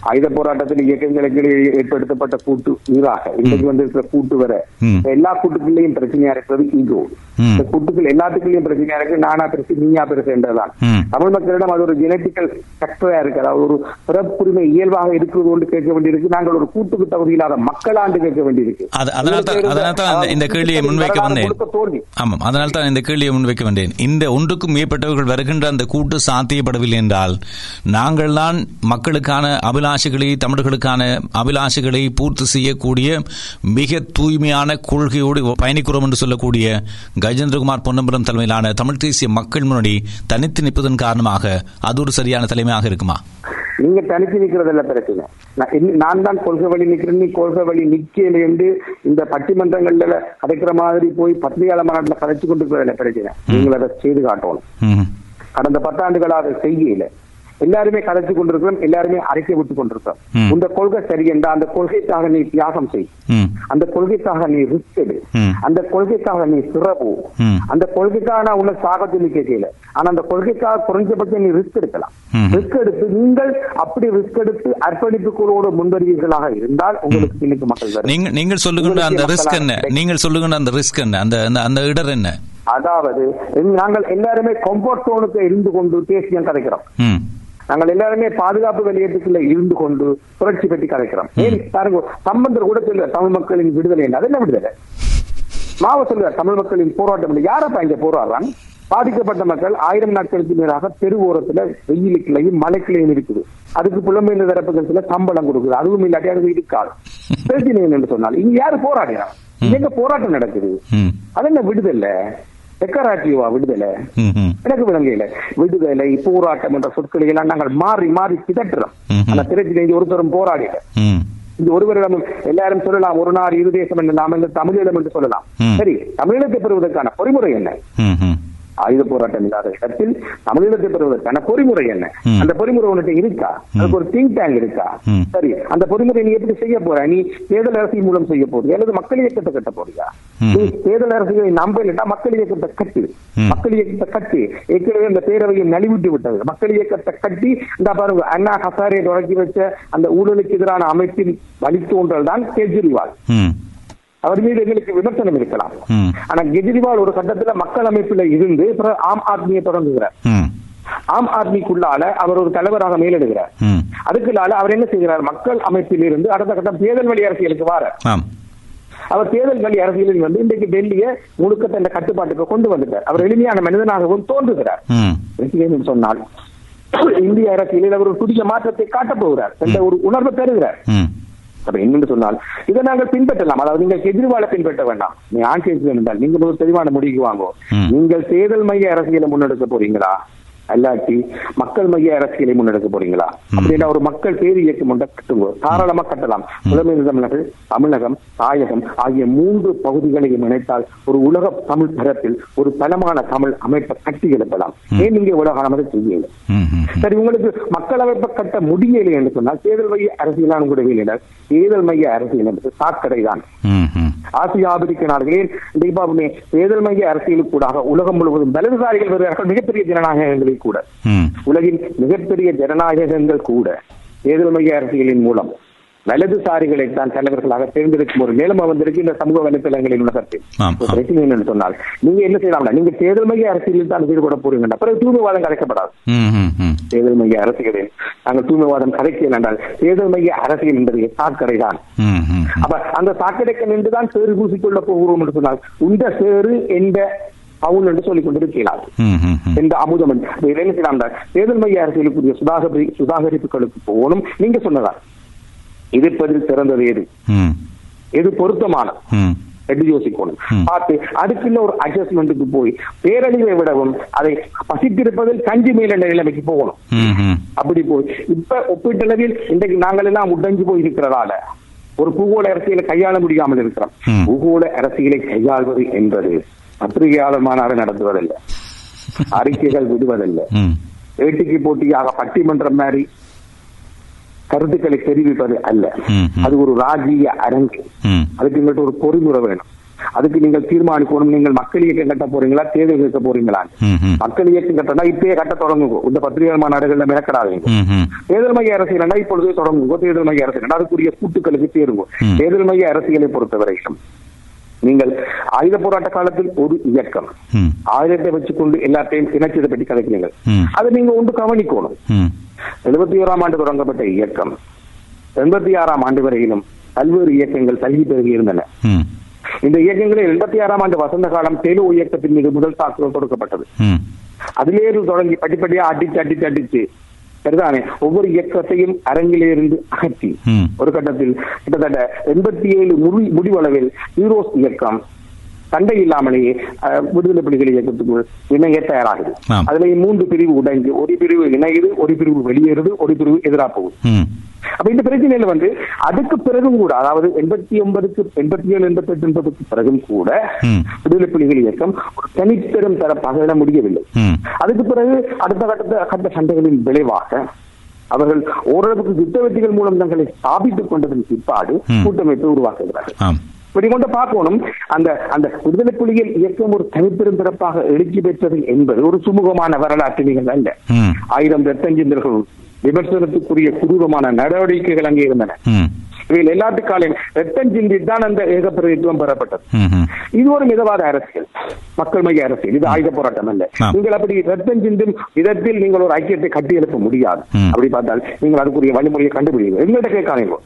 ஆயுத போராட்டத்தில் இயக்கங்களுக்கு ஏற்படுத்தப்பட்ட கூட்டு ஈராக இன்றைக்கு வந்திருக்கிற கூட்டு வர எல்லா கூட்டுக்குள்ளேயும் பிரச்சனையா இருக்கிறது ஈகோ. இந்த கூட்டுக்குள் எல்லாத்துக்குள்ளேயும் பிரச்சனையா இருக்கு நானா பெருசு நீயா பெருசு என்றதான். தமிழ் மக்களிடம் அது ஒரு ஜெனட்டிக்கல் ஃபேக்டரா இருக்கு அதாவது ஒரு பிறப்புரிமை இயல்பாக இருக்கிறது கொண்டு கேட்க வேண்டியிருக்கு. நாங்கள் ஒரு கூட்டுக்கு தகுதி இல்லாத மக்களாண்டு கேட்க வேண்டியிருக்கு. இந்த- கேள்வியை முன்வைக்க வந்தேன். ஆமாம் அதனால தான் இந்த கேள்வியை முன்வைக்க வந்தேன். இந்த ஒன்றுக்கும் மேற்பட்டவர்கள் வருகின்ற அந்த கூட்டு சாத்தியப்படவில்லை என்றால் நாங்கள் தான் மக்களுக்கான அபிலாஷைகளை தமிழர்களுக்கான அபிலாஷைகளை பூர்த்தி செய்யக்கூடிய மிக தூய்மையான கொள்கையோடு பயணிக்கிறோம் என்று சொல்லக்கூடிய கஜேந்திரகுமார் பொன்னம்பலம் தலைமையிலான தமிழ் தேசிய மக்கள் முன்னணி தனித்து நிற்பதன் காரணமாக அது ஒரு சரியான தலைமையாக இருக்குமா? நீங்க தனித்து நிக்கிறதல்ல பிரச்சனை. நான் தான் கொள்கை வழி நிக்கிறேன். நீ கொள்கை வழி நிக்கல என்று இந்த பட்டிமன்றங்கள்ல கதைக்கிற மாதிரி போய் பத்திரிகையாளர் மாநாட்டில் கதைச்சு கொண்டு இருக்கிறதில்ல பிரச்சனை நீங்கள் அதை செய்து காட்டணும். கடந்த பத்தாண்டுகளா அதை செய்யல. எல்லாருமே கதைச்சு கொண்டிருக்கிறோம் எல்லாருமே அறிக்கை விட்டு கொண்டிருக்கிறோம். ம். இந்த கொள்கை சரி என்றா அந்த கொள்கைக்காக நீ தியாகம் செய். அந்த கொள்கைக்காக நீ ரிஸ்க் எடு. அந்த கொள்கைக்காக நீ சிறப்பு. அந்த கொள்கைக்காக நான் உன்னை சாக சொல்லி கேட்கல. ஆனா அந்த கொள்கைக்காக குறைஞ்சபட்சம் நீ ரிஸ்க் எடுக்கலாம். ரிஸ்க் எடுத்து நீங்கள் அப்படி ரிஸ்க் எடுத்து அர்ப்பணிப்புகளோடு முன்வருவீர்களாக இருந்தால் உங்களுக்கு இன்னைக்கு மக்கள் நீங்கள் நீங்கள் சொல்லுகின்ற அந்த ரிஸ்க் என்ன? நீங்கள் சொல்லுகின்ற அந்த ரிஸ்க் என்ன? அந்த அந்த- இடர் என்ன? அதாவது நாங்கள் எல்லாருமே கம்ஃபர்ட் ஜோனுக்கு இருந்து கொண்டு தேசியம் கதைக்கிறோம். ம். நாங்கள் எல்லாருமே பாதுகாப்பு வெளியேற்றத்துல இருந்து கொண்டு புரட்சி பற்றி கதைக்கிறோம். ஏன்? பாருங்க சம்பந்தர் கூட சொல்ல தமிழ் மக்களின் விடுதலை என்ன? அது என்ன விடுதலை? மாவ சொல்லுவார் தமிழ் மக்களின் போராட்டம் இல்லை யாரப்பா இங்க போராடுறாங்க பாதிக்கப்பட்ட மக்கள் ஆயிரம் நாட்களுக்கு மேலாக தெரு ஓரத்துல வெயிலுக்குள்ளையும் மலைக்குள்ளையும் இருக்குது. அதுக்கு புலம்பெயர்ந்த தரப்புகள் சில சம்பளம் கொடுக்குது. அதுவும் இல்லாட்டி அது இருக்காது. பிரச்சனை என்று சொன்னால் இங்க யாரு போராடுறாங்க எங்க போராட்டம் நடக்குது? அது என்ன விடுதலை? டெக்கராட்டிவா விடுதலை? எனக்கு விளங்கல. விடுதலை போராட்டம் என்ற சொற்களை எல்லாம் நாங்கள் மாறி மாறி ம்ஹும். அந்த திருச்சி இங்க ஒருத்தரும் போராடில ம். இந்த ஒருவரிடமும் எல்லாரும் சொல்லலாம் ஒரு நாடு இரு தேசம் என்று நாம் தமிழீழம் என்று சொல்லலாம். சரி தமிழீழத்தை பெறுவதற்கான பொறிமுறை என்ன? ஆயுத போராட்டம் இல்லாத இடத்தில் தமிழீழத்தை பெறுவதற்கான பொறிமுறை என்ன. அந்த பொறிமுறை உன்கிட்ட இருக்கா? அதுக்கு ஒரு திங்க் டேங்க் இருக்கா. சரி அந்த பொறிமுறை நீ எப்படி செய்ய போற? நீ தேர்தல் அரசியல் மூலம் செய்ய போறியா? அல்லது மக்கள் இயக்கத்தை கட்ட போறியா. நீ தேர்தல் அரசியலை நம்ப இல்லட்டா மக்கள் இயக்கத்தை கட்டு. மக்கள் இயக்கத்தை கட்டி. ஏற்கனவே இந்த பேரவையை நலிவிட்டு விட்டது. மக்கள் இயக்கத்தை கட்டி இந்த பாருங்க அண்ணா ஹசாரே தொடங்கி வச்ச அந்த ஊழலுக்கு எதிரான அமைப்பின் வழித்தோன்றல் தான் கெஜ்ரிவால் அவர் மீது எங்களுக்கு விமர்சனம் இருக்கலாம். ஆனா கெஜ்ரிவால் ஒரு கட்டத்துல மக்கள் அமைப்புல இருந்து ஆம் ஆத்மியை தொடங்குகிறார். ஆம் ஆத்மிக்குள்ளால அவர் ஒரு தலைவராக மேலெடுகிறார். அதுக்குள்ளால அவர் என்ன செய்கிறார்? மக்கள் அமைப்பில் இருந்து அடுத்த கட்டம் தேர்தல் வழி அரசியலுக்கு வார அவர் தேர்தல் வழி அரசியலில் வந்து இன்றைக்கு டெல்லியை முழுக்க தன் கட்டுப்பாட்டுக்கு கொண்டு வந்துட்டார். அவர் எளிமையான மனிதனாகவும் தோன்றுகிறார். சொன்னால் இந்திய அரசியலில் அவர் ஒரு புதிய மாற்றத்தை காட்டப் போகிறார். என்ற ஒரு உணர்வு பெறுகிறார் அப்ப என்னன்னு சொன்னால் இதை நாங்கள் பின்பற்றலாம். அதாவது நீங்கள் கெஜ்ரிவாலை பின்பற்ற வேண்டாம். நீ கேஸ் என்றால் நீங்க ஒரு தெளிவான முடிவுக்கு வாங்கோ. ம். நீங்கள் தேர்தல் மைய அரசியலை முன்னெடுக்க போறீங்களா? அல்லாட்டி மக்கள் மைய அரசியலை முன்னெடுக்க போறீங்களா? அப்படின்னா ஒரு மக்கள் பேர் இயக்கம் ஒன்றை கட்டுங்க. தாராளமா கட்டலாம். புலமைந்த தமிழர்கள் தமிழகம் தாயகம் ஆகிய மூன்று பகுதிகளையும் இணைத்தால் ஒரு உலக தமிழ் தரத்தில் ஒரு பலமான தமிழ் அமைப்பை கட்டி எழுப்பலாம். ஏன் நீங்க உலக செய்யுங்க ம் சரி உங்களுக்கு மக்கள் அமைப்பை கட்ட முடியலை என்று சொன்னால் தேர்தல் மைய அரசியலான கூட தேர்தல் மைய அரசியல் என்பது சாக்கடை தான் ஆசிய ஆப்பிரிக்க நாடுகளில் தீபாவளி தேர்தல் மைய அரசியலுக்கு கூடாக உலகம் முழுவதும் வலதுசாரிகள் வருகிறார்கள் மிகப்பெரிய ஜனநாயகங்களில் கூட. உலகின் மிகப்பெரிய ஜனநாயகங்கள் கூட தேர்தல் மைய அரசியலின் மூலம் வலதுசாரிகளை தான் தலைவர்களாக தேர்ந்தெடுக்கும் ஒரு நிலைமை வந்திருக்கு இந்த சமூக வலைத்தளங்களின் உலகத்தில் என்னன்னு சொன்னால் நீங்க என்ன செய்யலாம்னா நீங்க தேர்தல் மைய அரசியலில் தான் ஈடுபட போறீங்கன்னா. பிறகு தூய்மைவாதம் கலைக்கப்படாது. தேர்தல் மைய அரசியலில் நாங்கள் தூய்மைவாதம் கதைக்கிறேன் என்றால் தேர்தல் மைய அரசியல் என்பது சாக்கடை தான். அப்ப அந்த சாக்கடைக்கு நின்றுதான் சேறு பூசிக்கொள்ள போகிறோம் என்று சொன்னால் இந்த சேறு எந்த பவுன் என்று சொல்லிக் கொண்டிருக்கிறார். எந்த அமுதம் என்ன செய்யலாம் தேர்தல் மைய அரசியலுக்குரிய சுதாகரி சுதாகரிப்புகளுக்கு போகணும் நீங்க சொன்னதா எதிர்ப்பதில் சிறந்தது எது எது பொருத்தமானது ம். என்று யோசிக்கணும் ம். பார்த்து அதுக்குள்ள ஒரு அட்ஜஸ்ட்மெண்ட்டுக்கு போய் பேரழிவை விடவும் அதை பசித்திருப்பதில் கஞ்சி மேல் என்ற நிலைமைக்கு போகணும். அப்படி போய் இப்ப ஒப்பீட்டளவில் இன்றைக்கு நாங்கள் எல்லாம் உடைஞ்சு போய் இருக்கிறதால ஒரு பூகோள அரசியலை கையாள முடியாமல் இருக்கிறோம். பூகோள அரசியலை கையாள்வது என்பது பத்திரிகையாளர் மாநாடு நடத்துவதல்ல. அறிக்கைகள் விடுவதல்ல. ம். ஏட்டிக்கு போட்டியாக பட்டிமன்றம் மாதிரி கருத்துக்களை தெரிவிப்பது அல்ல. அது ஒரு ராஜீய அரங்கு. அதுக்கு எங்கள்கிட்ட ஒரு பொறிமுறை வேணும். அதுக்கு நீங்கள் தீர்மானிக்கணும். நீங்கள் மக்கள் இயக்கம் கட்ட போறீங்களா? தேர்தல் கேட்க போறீங்களா. மக்கள் இயக்கம் கட்டினா இப்பயே கட்ட தொடங்குங்க. இந்த பத்திரிகை மாநாடுகள்ல மிரக்கடாதீங்க. தேர்தல் மைய அரசியல் இப்பொழுதே தொடங்குங்க. தேர்தல் மைய அரசியல் அதுக்குரிய கூட்டுக்களுக்கு தேருங்க. தேர்தல் மைய அரசியலை பொறுத்தவரைக்கும். நீங்கள் ஆயுத போராட்ட காலத்தில் ஒரு இயக்கம். ஆயுதத்தை வச்சுக்கொண்டு எல்லாத்தையும் இணைச்சதை பற்றி கதைக்கிறீங்க ம். அதை நீங்க ஒன்று கவனிக்கணும். எழுபத்தி ஓராம் ஆண்டு தொடங்கப்பட்ட இயக்கம் எண்பத்தி ஆறாம் ஆண்டு வரையிலும் பல்வேறு இயக்கங்கள் தள்ளி பெருகி இருந்தன. இந்த இயக்கங்களில் எண்பத்தி ஆறாம் ஆண்டு வசந்த காலம் தெலு இயக்கத்தின் மீது முதல் தாக்குதல் தொடுக்கப்பட்டது. அதிலேயே தொடங்கி படிப்படியா அடிச்சு அடிச்சு அடிச்சு சரிதானே ஒவ்வொரு இயக்கத்தையும் அரங்கிலிருந்து அகற்றி. ஒரு கட்டத்தில் கிட்டத்தட்ட எண்பத்தி ஏழு முடி முடிவளவில் ஹீரோஸ் இயக்கம் சண்டை இல்லாமலேயே விடுதலை புலிகள் இயக்கத்துக்கு இணைய தயாராகுது. அதுல மூன்று பிரிவு உடைஞ்சு ஒரு பிரிவு இணையுது ஒரு பிரிவு வெளியேறுது ஒரு பிரிவு எதிராக போகுது. அப்ப இந்த பிரச்சனையில வந்து அதுக்கு பிறகும் கூட அதாவது எண்பத்தி ஒன்பதுக்கு எண்பத்தி ஏழு எண்பத்தி எட்டு எண்பதுக்கு பிறகும் கூட. விடுதலை புலிகள் இயக்கம் ஒரு தனிப்பெரும் தரப்பாக இட முடியவில்லை. அதுக்கு பிறகு அடுத்த கட்ட கட்ட சண்டைகளின் விளைவாக அவர்கள் ஓரளவுக்கு யுத்த வெற்றிகள் மூலம் தங்களை ஸ்தாபித்துக் கொண்டதன் பிற்பாடு. கூட்டமைப்பை உருவாக்குகிறார்கள் ஆம் இப்படி கொண்டு பார்க்கணும். அந்த அந்த விடுதலை புலிகள் இயக்கம் ஒரு தனிப்பெரும் சிறப்பாக எழுச்சி பெற்றது என்பது ஒரு சுமூகமான வரலாற்று நிகழ்வு அல்ல. ஆயிரம் ரத்தஞ்சிந்தர்கள் விமர்சனத்துக்குரிய குரூரமான நடவடிக்கைகள் அங்கே இருந்தன. இவைகள் எல்லாத்துக்காலையும் ரத்தம் சிந்தி தான் அந்த ஏகப்பிரதித்துவம் பெறப்பட்டது. இது ஒரு மிதவாத அரசியல் மக்கள் மைய அரசியல் இது ஆயுத போராட்டம் அல்ல. நீங்கள் அப்படி ரத்தம் சிந்தும் விதத்தில் நீங்கள் ஒரு ஐக்கியத்தை கட்டி எழுப்ப முடியாது. அப்படி பார்த்தால் நீங்கள் அதுக்குரிய வழிமுறையை கண்டுபிடிங்க எங்கள்கிட்ட கேட்காதீங்க.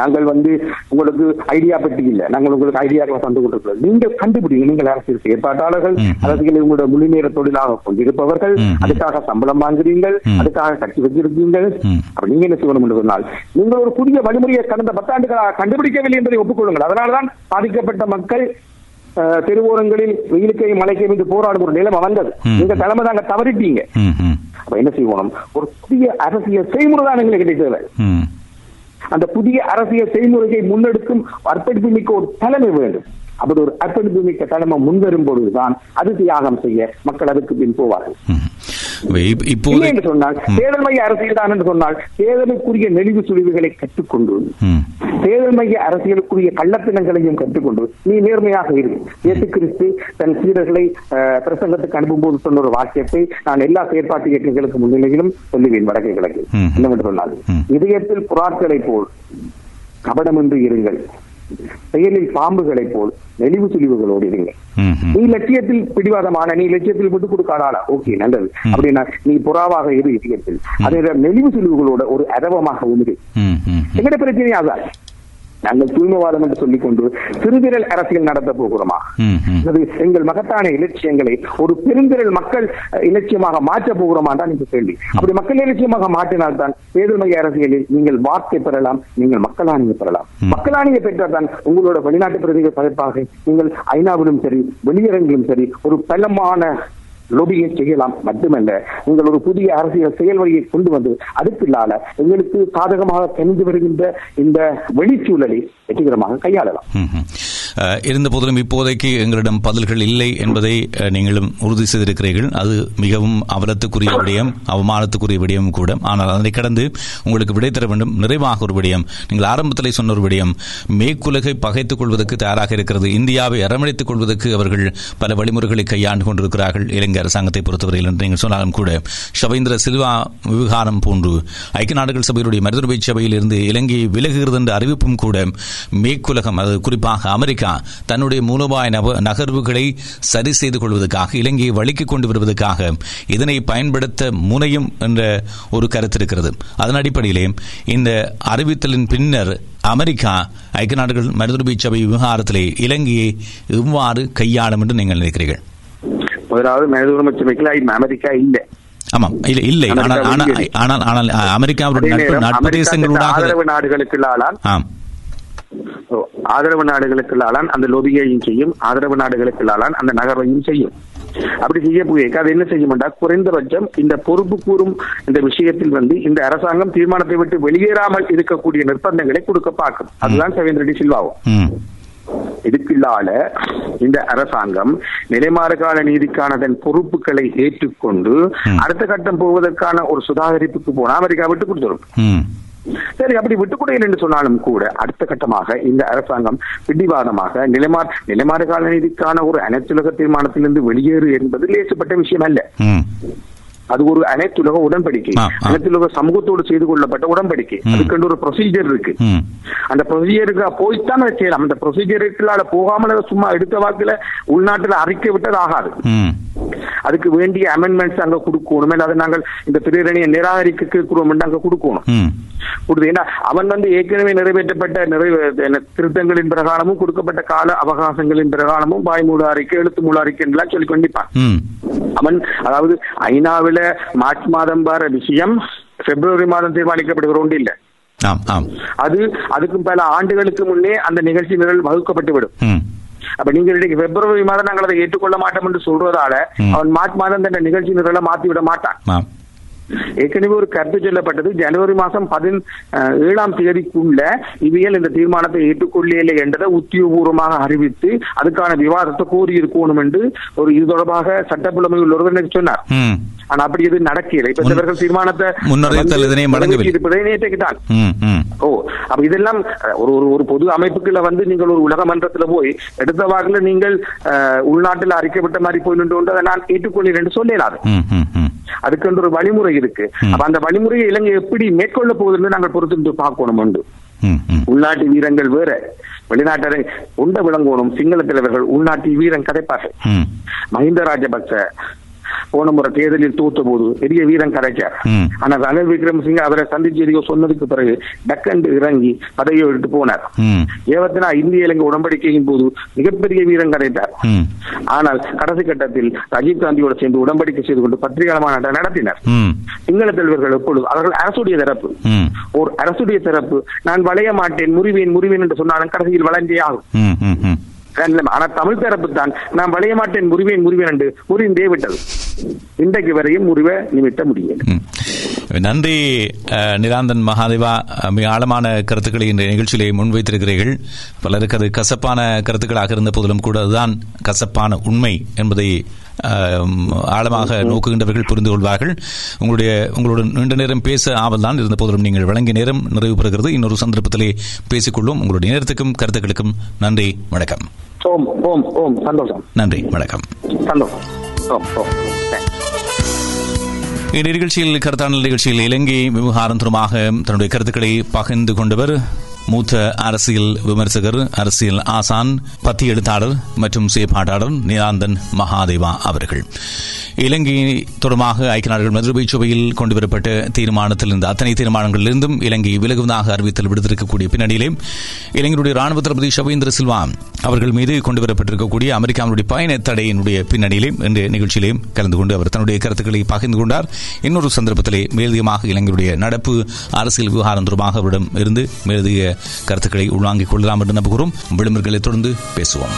நாங்கள் வந்து உங்களுக்கு ஐடியா பெட்டி இல்ல நாங்கள் உங்களுக்கு ஐடியாக்களை தந்து கொண்டிருக்கிறோம் நீங்கள் கண்டுபிடிங்க நீங்கள் அரசியல் செயற்பாட்டாளர்கள். அரசியலை உங்களோட முழு நேர தொழிலாக கொண்டிருப்பவர்கள். அதுக்காக சம்பளம் வாங்குறீங்கள். அதுக்காக கட்சி வச்சிருக்கீங்கள் ம். அப்ப நீங்க என்ன செய்யணும் என்று சொன்னால் நீங்கள் ஒரு புதிய வழிமுறையை கடந்த பத்தாண்டுகளாக கண்டுபிடிக்கவில்லை என்பதை ஒப்புக்கொள்ளுங்கள். அதனால்தான் பாதிக்கப்பட்ட மக்கள் தெருவோரங்களில் வெயிலுக்கையும் மழைக்கையும் என்று போராடும் ஒரு நிலைமை வந்தது. நீங்க தலைமை தாங்க தவறிட்டீங்க. அப்ப என்ன செய்வோம்? ஒரு புதிய அரசியல் செய்முறை தான் எங்களுக்கு கிடைத்தது. அந்த புதிய அரசியல் செய்முறையை முன்னெடுக்கும் அர்ப்பணிப்பு மிக்க ஒரு தலைமை வேண்டும். அப்படி ஒரு அர்ப்பணிப்பு மிக்க தலைமை முன்வரும் பொழுதுதான் அது தியாகம் செய்ய மக்கள் அதுக்கு பின் போவார்கள். இப்போது என்று சொன்னால் தேர்தல் மைய அரசியல் தான் என்று சொன்னால் தேர்தலுக்குரிய நெளிவு சுழிவுகளை கற்றுக்கொண்டு. தேர்தல் மைய அரசியலுக்குரிய கள்ளத்தினங்களையும் கற்றுக்கொண்டு நீ நேர்மையாக இரு இயேசு கிறிஸ்து தன் சீடர்களை பிரசங்கத்துக்கு அனுப்பும்போது சொன்ன ஒரு வாக்கியத்தை நான் எல்லா செயற்பாட்டு இயக்கங்களுக்கு முன்னிலையிலும் சொல்லுவேன் வடக்கு கிழக்கு. என்னவென்று சொன்னால். இதயத்தில் புறாக்களை போல் கபடமின்றி இருங்கள் செயலில் பாம்புகளை போல் நெளிவு சுழிவுகளோடு. ம். நீ லட்சியத்தில் பிடிவாதமான நீ லட்சியத்தில் விட்டு கொடுக்காதாளா ஓகே நல்லது அப்படின்னா நீ புறாவாக இரு இதயத்தில் அதே நெளிவு சுழிவுகளோட ஒரு ம். ம். எங்கட பிரச்சனை அதான் நாங்கள் தூய்மைவாதம் என்று சொல்லிக் கொண்டு சிறுவிரல் அரசியல் நடத்த போகிறோமா. அது எங்கள் மகத்தான இலட்சியங்களை ஒரு பெருந்திரள் மக்கள் இலட்சியமாக மாற்ற போகிறோமா தான் இந்த கேள்வி அப்படி மக்கள் இலட்சியமாக மாற்றினால்தான் தேர்தல் மைய அரசியலில் நீங்கள் வார்த்தை பெறலாம் நீங்கள் மக்களாணியை பெறலாம் ம். மக்களாணியை பெற்றால் தான் உங்களோட வெளிநாட்டு பிரதிகள் பதற்பாக நீங்கள் ஐநாவிலும் சரி வெளியரங்கிலும் சரி ஒரு பலமான லொபியை செய்யலாம் மட்டுமல்ல நீங்கள் ஒரு புதிய அரசியல் செயல் வழியை கொண்டு வந்து அடுப்பில்லால எங்களுக்கு சாதகமாக தெரிந்து வருகின்ற இந்த வெளிச்சூழலை வெற்றிகரமாக கையாளலாம். இருந்த போதிலும் இப்போதைக்கு எங்களிடம் பதில்கள் இல்லை என்பதை நீங்களும் உறுதி செய்திருக்கிறீர்கள். அது மிகவும் அவலத்துக்குரிய விடயம் அவமானத்துக்குரிய விடயம் கூட. ஆனால் அதனை கடந்து உங்களுக்கு விடை தர வேண்டும். நிறைவாக ஒரு விடயம். நீங்கள் ஆரம்பத்திலே சொன்ன ஒரு விடயம். மேற்குலகை பகைத்துக் கொள்வதற்கு தயாராக இருக்கிறது. இந்தியாவை அரவணைத்துக் கொள்வதற்கு அவர்கள் பல வழிமுறைகளை கையாண்டு கொண்டிருக்கிறார்கள். இலங்கை அரசாங்கத்தை பொறுத்தவரையில் என்று நீங்கள் சொன்னாலும் கூட ஷபேந்திர சில்வா விவகாரம் போன்று ஐக்கிய நாடுகள் சபையினுடைய மனிதர்பை சபையில் இருந்து இலங்கை விலகுகிறது என்ற அறிவிப்பும் கூட மேற்குலகம் அது குறிப்பாக அமெரிக்க அமெரிக்கா தன்னுடைய மூலோபாய நகர்வுகளை சரி செய்து கொள்வதற்காக இலங்கையை வழிக்கு கொண்டு வருவதற்காக இதனை பயன்படுத்த முனையும் என்ற ஒரு கருத்து இருக்கிறது. அதன் அடிப்படையிலே இந்த அறிவித்தலின் பின்னர் அமெரிக்கா ஐக்கிய நாடுகள் மனிதருபை சபை விவகாரத்திலே இலங்கையை எவ்வாறு கையாளும் என்று நீங்கள் நினைக்கிறீர்கள்? முதலாவது அமெரிக்கா இல்லை. ஆமாம். இல்லை ஆனால் ஆனால் அமெரிக்காவுடைய நட்பு தந்த தேசங்களூடாக ஆதரவு ஆதரவு நாடுகளுக்குள்ளாலான் அந்த லொபியையும் செய்யும் ஆதரவு நாடுகளுக்குள்ளாலான் அந்த நகர்வையும் செய்யும். அப்படி செய்ய போய் அது என்ன செய்யும் என்றால் குறைந்தபட்சம் இந்த பொறுப்பு கூறும் இந்த விஷயத்தில் வந்து இந்த அரசாங்கம் தீர்மானத்தை விட்டு வெளியேறாமல் இருக்கக்கூடிய நிர்பந்தங்களை கொடுக்க பார்க்கும். அதுதான் சவேந்திர ரெட்டி சில்வாவும். இதுக்குள்ளால இந்த அரசாங்கம் நிலைமாறு கால நீதிக்கான தன் பொறுப்புகளை ஏற்றுக்கொண்டு அடுத்த கட்டம் போவதற்கான ஒரு சுதாகரிப்புக்கு போனா அமெரிக்கா விட்டு கொடுத்துரும். சரி அப்படி விட்டுக்கொடுங்கள் என்று சொன்னாலும் கூட அடுத்த கட்டமாக இந்த அரசாங்கம் பிடிவாதமாக நிலைமாறு நிலைமாறு கால நீதிக்கான ஒரு அனைத்துலக தீர்மானத்திலிருந்து வெளியேறு என்பது லேசுப்பட்ட விஷயம் அல்ல. அது ஒரு அனைத்துலக உடன்படிக்கை. அனைத்துலக சமூகத்தோடு செய்து கொள்ளப்பட்ட உடன்படிக்கை. அதுக்கென்று ஒரு ப்ரொசீஜர் இருக்கு. அந்த ப்ரொசீஜருக்கு போய்த்தான் செய்யலாம். அந்த ப்ரொசீஜருக்குள்ளால போகாமல் சும்மா எடுத்த வாக்குல உள்நாட்டுல அறிக்கை விட்டது ஆகாது. அதுக்கு வேண்டிய அமெண்ட்மெண்ட்ஸ் அங்க கொடுக்கணும். அதை நாங்கள் இந்த பிரேரணையை நிராகரிக்க கேட்கிறோம் அங்க கொடுக்கணும். கொடுத்து ஏன்னா அவன் வந்து ஏற்கனவே நிறைவேற்றப்பட்ட நிறைவே திருத்தங்களின் பிரகாரமும் கொடுக்கப்பட்ட கால அவகாசங்களின் பிரகாரமும் வாய்மூல அறிக்கை எழுத்து மூல அறிக்கை எல்லாம் சொல்லி கொண்டிருப்பான். ம். அவன் அதாவது ஐநாவில மார்ச் மாதம் வர விஷயம் பிப்ரவரி மாதம் தீர்மானிக்கப்படுகிற ஒன்று இல்லை. அது அதுக்கும் பல ஆண்டுகளுக்கு முன்னே அந்த நிகழ்ச்சி நிரல் வகுக்கப்பட்டு விடும். ம். அப்ப நீங்க இன்னைக்கு பிப்ரவரி மாதம் நாங்கள் அதை ஏற்றுக்கொள்ள மாட்டோம் என்று சொல்றதால. அவன் மார்ச் மாதம் தன் நிகழ்ச்சி நிரலை மாத்தி விட மாட்டான் ஏற்கனவே ஒரு கருத்து சொல்லப்பட்டது. ஜனவரி மாசம் பதின் ஏழாம் தேதிக்குள்ள இவியல் இந்த தீர்மானத்தை ஏற்றுக்கொள்ளவில்லை என்றதை உத்தியோகபூர்வமாக அறிவித்து அதுக்கான விவாதத்தை கோரி இருக்கணும் என்று ஒரு இது தொடர்பாக சட்டப்புலமை உள்ளொருவர் எனக்கு சொன்னார். ஆனா அப்படி இது நடக்கல இப்ப இவர்கள் தீர்மானத்தை. இருப்பதை நேற்றைக்கு தான் ஓ அப்ப இதெல்லாம் ஒரு ஒரு ஒரு பொது அமைப்புக்குள்ள வந்து நீங்கள் ஒரு உலக மன்றத்துல போய் எடுத்த வாக்குல நீங்கள் உள்நாட்டுல அறிக்கைப்பட்ட மாதிரி போய் நின்று நான் ஏற்றுக்கொள்கிறேன் என்று சொல்லலாது. ம் ம் ம். அதுக்கு ஒரு வழிமுறை இருக்கு. அப்ப அந்த வழிமுறையை இலங்கை எப்படி மேற்கொள்ள போகுதுன்னு நாங்கள் பொறுத்து பார்க்கணும் உண்டு. உள்நாட்டு வீரங்கள் வேற. வெளிநாட்டரை உண்ட விளங்கணும். சிங்கள தலைவர்கள் உள்நாட்டு வீரன் கதைப்பார்கள். மஹிந்த ராஜபக்ச போன முறை தேர்தலில் தோத்த போது பெரிய வீரன் கதைச்சார் ம். ஆனா ரணில் விக்ரமசிங்க அவரை சந்திச்சு எதையோ சொன்னதுக்கு பிறகு டக்கண்டு இறங்கி பதவியை எடுத்து போனார். ஏவத்தினா இந்திய இலங்கை உடன்படிக்கையின் போது மிகப்பெரிய வீரன் கதைத்தார் ம். ஆனால் கடைசி கட்டத்தில் ராஜீவ் காந்தியோட சேர்ந்து உடன்படிக்கை செய்து கொண்டு பத்திரிகை மாநாட்டை நடத்தினர். சிங்கள தலைவர்கள் எப்பொழுது அவர்கள் அரசுடைய தரப்பு. ஒரு அரசுடைய தரப்பு. நான் வளைய மாட்டேன் முறிவேன் முறிவேன் என்று சொன்னாலும் கடைசியில் வளைஞ்சே ஆகும். ஆனால் ஆனா தமிழ் தரப்பு தான் நான் வளைய மாட்டேன் முறிவேன் முறிவேன் என்று முறிந்தே விட்டது. இன்றைக்கு வரையும் முறிவை நிமிட்ட முடியல நன்றி அஹ், மகாதேவா. மிக ஆழமான கருத்துக்களை இந்த நிகழ்ச்சியிலே முன்வைத்திருக்கிறீர்கள். பலருக்கு அது கசப்பான கருத்துக்களாக இருந்த போதிலும் கூட அதுதான் கசப்பான உண்மை என்பதை ஆழமாக நோக்குகின்றவர்கள் புரிந்து கொள்வார்கள். உங்களுடைய உங்களுடன் நீண்ட நேரம் பேச ஆவல் தான் இருந்த போதிலும் நீங்கள் வழங்கிய நேரம் நிறைவு பெறுகிறது. இன்னொரு சந்தர்ப்பத்திலே பேசிக்கொள்வோம். உங்களுடைய நேரத்துக்கும் கருத்துக்களுக்கும் நன்றி வணக்கம். ஓம் ஓம் ஓம். சந்தோஷம். நன்றி வணக்கம். சந்தோஷம். ஓம் ஓம். Thanks. இந்த நிகழ்ச்சியில் கருத்தாடல் நிகழ்ச்சியில் இலங்கை விவகாரம் தொடர்பாக தன்னுடைய கருத்துக்களை பகிர்ந்து கொண்டவர் மூத்த அரசியல் விமர்சகர் அரசியல் ஆசான் பத்தி எழுத்தாளர் மற்றும் செயற்பாட்டாளர் நிலாந்தன் மகாதேவா அவர்கள். இலங்கை தொடர்பாக ஐக்கிய நாடுகள் மதுரை சபையில் கொண்டுவரப்பட்ட தீர்மானத்தில் இருந்த அத்தனை தீர்மானங்களிலிருந்தும் இலங்கை விலகுவதாக அறிவித்தல் விடுத்திருக்கக்கூடிய பின்னணியிலே இலங்கையுடைய ராணுவ தளபதி ஷவேந்திர சில்வா அவர்கள் மீது கொண்டுவரப்பட்டிருக்கக்கூடிய அமெரிக்காவினுடைய பயண தடையினுடைய பின்னணியிலே இந்த நிகழ்ச்சியிலே கலந்து கொண்டு அவர் தன்னுடைய கருத்துக்களை பகிர்ந்து கொண்டார். இன்னொரு சந்தர்ப்பத்திலே மேலதிகமாக இலங்கையுடைய நடப்பு அரசியல் விவகாரம் தொடர்பாக அவரிடம் இருந்து மேலதிக கருத்துக்களை உள்வாங்கிக் கொள்ளலாம் என்று நம்புகிறோம். விளம்பரங்களை தொடர்ந்து பேசுவோம்.